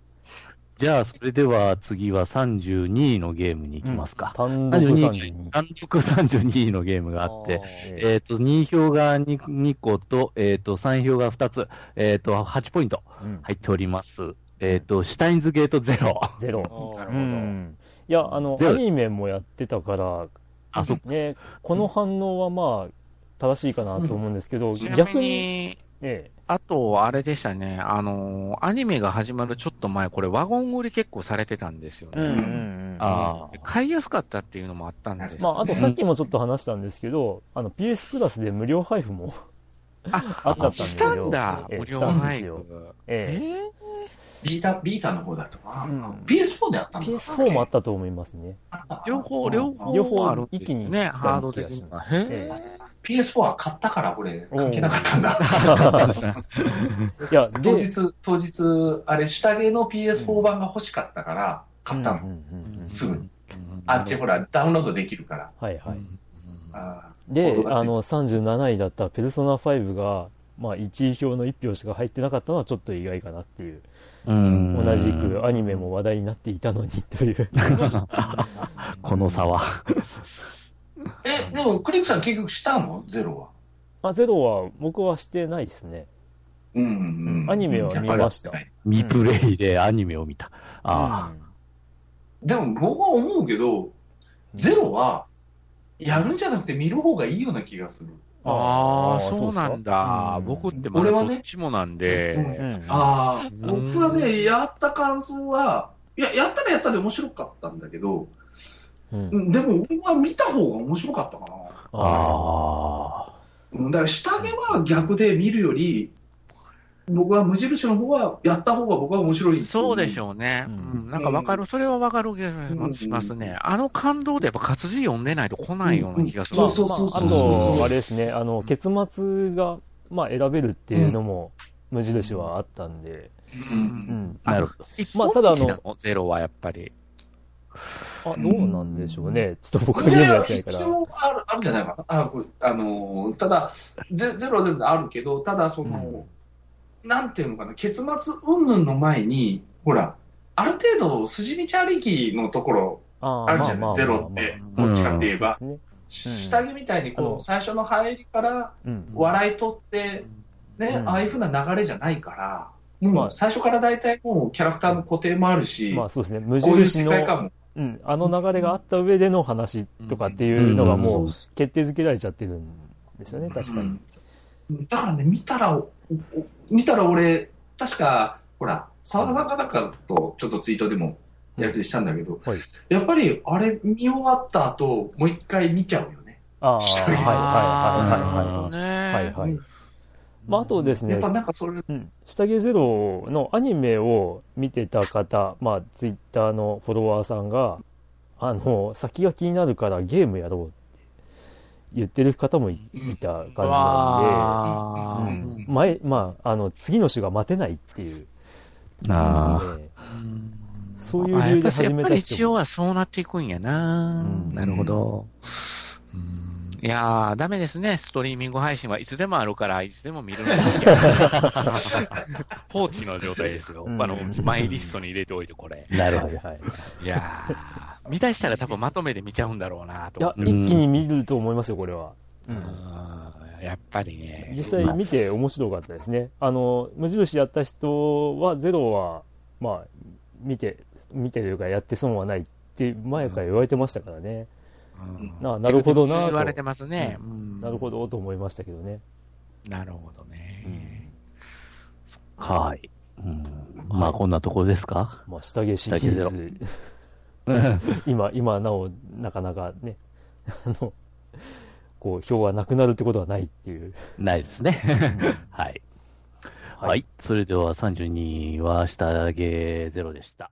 Speaker 2: じゃあ、それでは次は32位のゲームに行きますか。
Speaker 1: 単独
Speaker 2: 32
Speaker 1: 32。
Speaker 2: 単独32位のゲームがあって、
Speaker 1: え
Speaker 2: えっ、と、2票が 2, 2個と、えっ、と、3票が2つ、えっ、と、8ポイント
Speaker 1: うん
Speaker 2: 入っております。えっ、と、シュタインズゲートゼロ。
Speaker 1: ゼロ。う
Speaker 6: なるほど。
Speaker 1: ん。いや、あの、
Speaker 2: ゼロ
Speaker 1: アニメもやってたから、
Speaker 2: あ、そっか。
Speaker 1: ね、この反応はまあ、正しいかなと思うんですけど、逆に、
Speaker 6: に、
Speaker 1: え
Speaker 6: あと、あれでしたね、あのーアニメが始まるちょっと前、これ、ワゴン売り結構されてたんですよね。
Speaker 1: えうんうんうん。
Speaker 2: あ
Speaker 6: で買いやすかったっていうのもあったんですよ、ね。
Speaker 1: まあ、あとさっきもちょっと話したんですけど、あの、PS プラスで無料配布も [LAUGHS]
Speaker 6: あ、
Speaker 1: あっちゃったんです
Speaker 6: した
Speaker 1: よ。
Speaker 6: んだ、
Speaker 1: ええ
Speaker 6: 無料配布
Speaker 1: すよ。。
Speaker 6: え
Speaker 1: え
Speaker 3: ビータ、ビータの方だとか、
Speaker 1: うん
Speaker 3: PS4 であった
Speaker 1: え
Speaker 3: の
Speaker 1: PS4 もあったと思いますね。
Speaker 3: あったかな
Speaker 6: 両方、両
Speaker 1: 両方
Speaker 6: 方あるね、
Speaker 1: 一気に来た
Speaker 6: ハード的に
Speaker 1: え
Speaker 6: え。
Speaker 3: PS4 は買ったから俺、関係なかったんだ。[LAUGHS]
Speaker 1: いや、
Speaker 3: 当
Speaker 1: で、
Speaker 3: 日、当日、あれ、下着の PS4 版が欲しかったから、買ったの。すぐに。あっちほら、ダウンロードできるから。
Speaker 1: はいはい。
Speaker 3: あ
Speaker 1: であの、37位だったペルソナ5が、まあ、1位票の1票しか入ってなかったのはちょっと意外かなっていう。
Speaker 2: うん
Speaker 1: 同じくアニメも話題になっていたのにという。[LAUGHS]
Speaker 2: この差は。
Speaker 3: ーえ、でも、クリックさん結局したの？ゼロは。
Speaker 1: あ、ゼロは僕はしてないですね。
Speaker 3: うんうんうん。
Speaker 1: アニメは見ました
Speaker 3: やっぱり
Speaker 2: 未プレイでアニメを見た。あ
Speaker 3: でも僕は思うけど、ゼロは、やるんじゃなくて見る方がいいような気がする。
Speaker 6: ああ、そうなんだ。
Speaker 1: っすか
Speaker 6: 僕ってまだ
Speaker 3: 俺はね
Speaker 6: どっちもなんで。
Speaker 3: うん
Speaker 1: うん
Speaker 3: ああ、
Speaker 6: うん
Speaker 3: 僕はね、やった感想は、いや、やったらやったで面白かったんだけど、
Speaker 1: うん
Speaker 3: うんでも僕は見た方が面白かったかな。
Speaker 2: あ。ああ。
Speaker 3: うんだから下着は逆で見るより、僕は無印の方は、やった方が僕は面白い。
Speaker 6: そうでし
Speaker 3: う。
Speaker 6: ょうね。
Speaker 1: う
Speaker 6: うんん、なんかわかる、それはわかる気がしますね。あの感動でやっぱ活字読んでないと来ないような気がする。
Speaker 1: まあ
Speaker 3: そうそうそう
Speaker 1: まあ、あと、あれですね、あの、結末が、まあ、選べるっていうのも、無印はあったんで、
Speaker 3: う。
Speaker 1: うんん。
Speaker 2: なるほど。
Speaker 1: まあただあの
Speaker 6: ゼロはやっぱり。
Speaker 1: あ、どうなんでしょうね。ちょっと僕は
Speaker 3: い
Speaker 1: ゲームや
Speaker 3: や
Speaker 1: ってないから。
Speaker 3: 一応あるあるんじゃないかな。あこれあのーただゼ、ゼロはゼロであるけど、ただその、なんていうのかな、結末云々の前に、ほら、ある程度筋道ありきのところ、
Speaker 1: あ
Speaker 3: あるじゃないゼロって
Speaker 6: まあ
Speaker 3: どっちかって言えば、
Speaker 1: そうですね。
Speaker 3: 下着みたいにこう、最初の入りから
Speaker 1: うん。
Speaker 3: 笑い取って、ね、
Speaker 1: うん
Speaker 3: ああいうふうな流れじゃないから、
Speaker 1: まあ
Speaker 3: もう最初から大体もうキャラクターの固定もあるし、
Speaker 1: まあそうですね。無印の、
Speaker 3: 世界観も、
Speaker 1: うん、あの流れがあった上での話とかっていうのがもう決定づけられちゃってるんですよね、確かに。
Speaker 3: うんだからね、見たら、見たら俺、確か、ほら、澤田さんかなんかとちょっとツイートでもやり取りしたんだけど、
Speaker 1: はい
Speaker 3: やっぱりあれ見終わった後、もう一回見ちゃうよね。
Speaker 1: ああ、はいはいはいはいはい。
Speaker 6: ね。
Speaker 1: はいはい。まあ、あとですね
Speaker 3: やっ、ぱなんかそれ、
Speaker 1: うん、下着ゼロのアニメを見てた方、まあ、ツイッターのフォロワーさんが、あの、先が気になるからゲームやろうって言ってる方もいいた感じなん
Speaker 6: わ
Speaker 1: で、
Speaker 6: ー
Speaker 1: うん、前、まあ、あの、次の種が待てないっていう。
Speaker 2: あ
Speaker 1: そういう理由で始めた人も
Speaker 6: やっぱり一応はそうなっていくんやな、
Speaker 1: うん。
Speaker 6: なるほど。うんいやー、ダメですね。ストリーミング配信はいつでもあるから、いつでも見るのが [LAUGHS] 放置の状態ですよ。
Speaker 1: うん
Speaker 6: あの、マイリストに入れておいて、これ。
Speaker 2: あ。なるほど。
Speaker 1: はいはい。
Speaker 6: いやー、見出したら多分まとめて見ちゃうんだろうなと
Speaker 1: いや
Speaker 6: 思って。、
Speaker 1: 一気に見ると思いますよ、これは。うん
Speaker 6: うんやっぱりね。
Speaker 1: 実際見て面白かったですね。あの、無印やった人は、ゼロは、まあ、見て、見てというかやって損はないって前から言われてましたからね。
Speaker 6: うん
Speaker 1: ななるほどなと
Speaker 6: 言われてますね。うん
Speaker 1: なるほ。どと思いましたけどね。
Speaker 6: なるほどね。
Speaker 2: はい。うん、まあ、こんなところですか？
Speaker 1: まあ、下着シリ
Speaker 2: 下着ゼロ
Speaker 1: ーズ、今、今なお、なかなかね、あの、こう、票がなくなるってことはないっていう。
Speaker 2: ないですね。[LAUGHS] はい。はい。それでは32位は下着ゼロでした。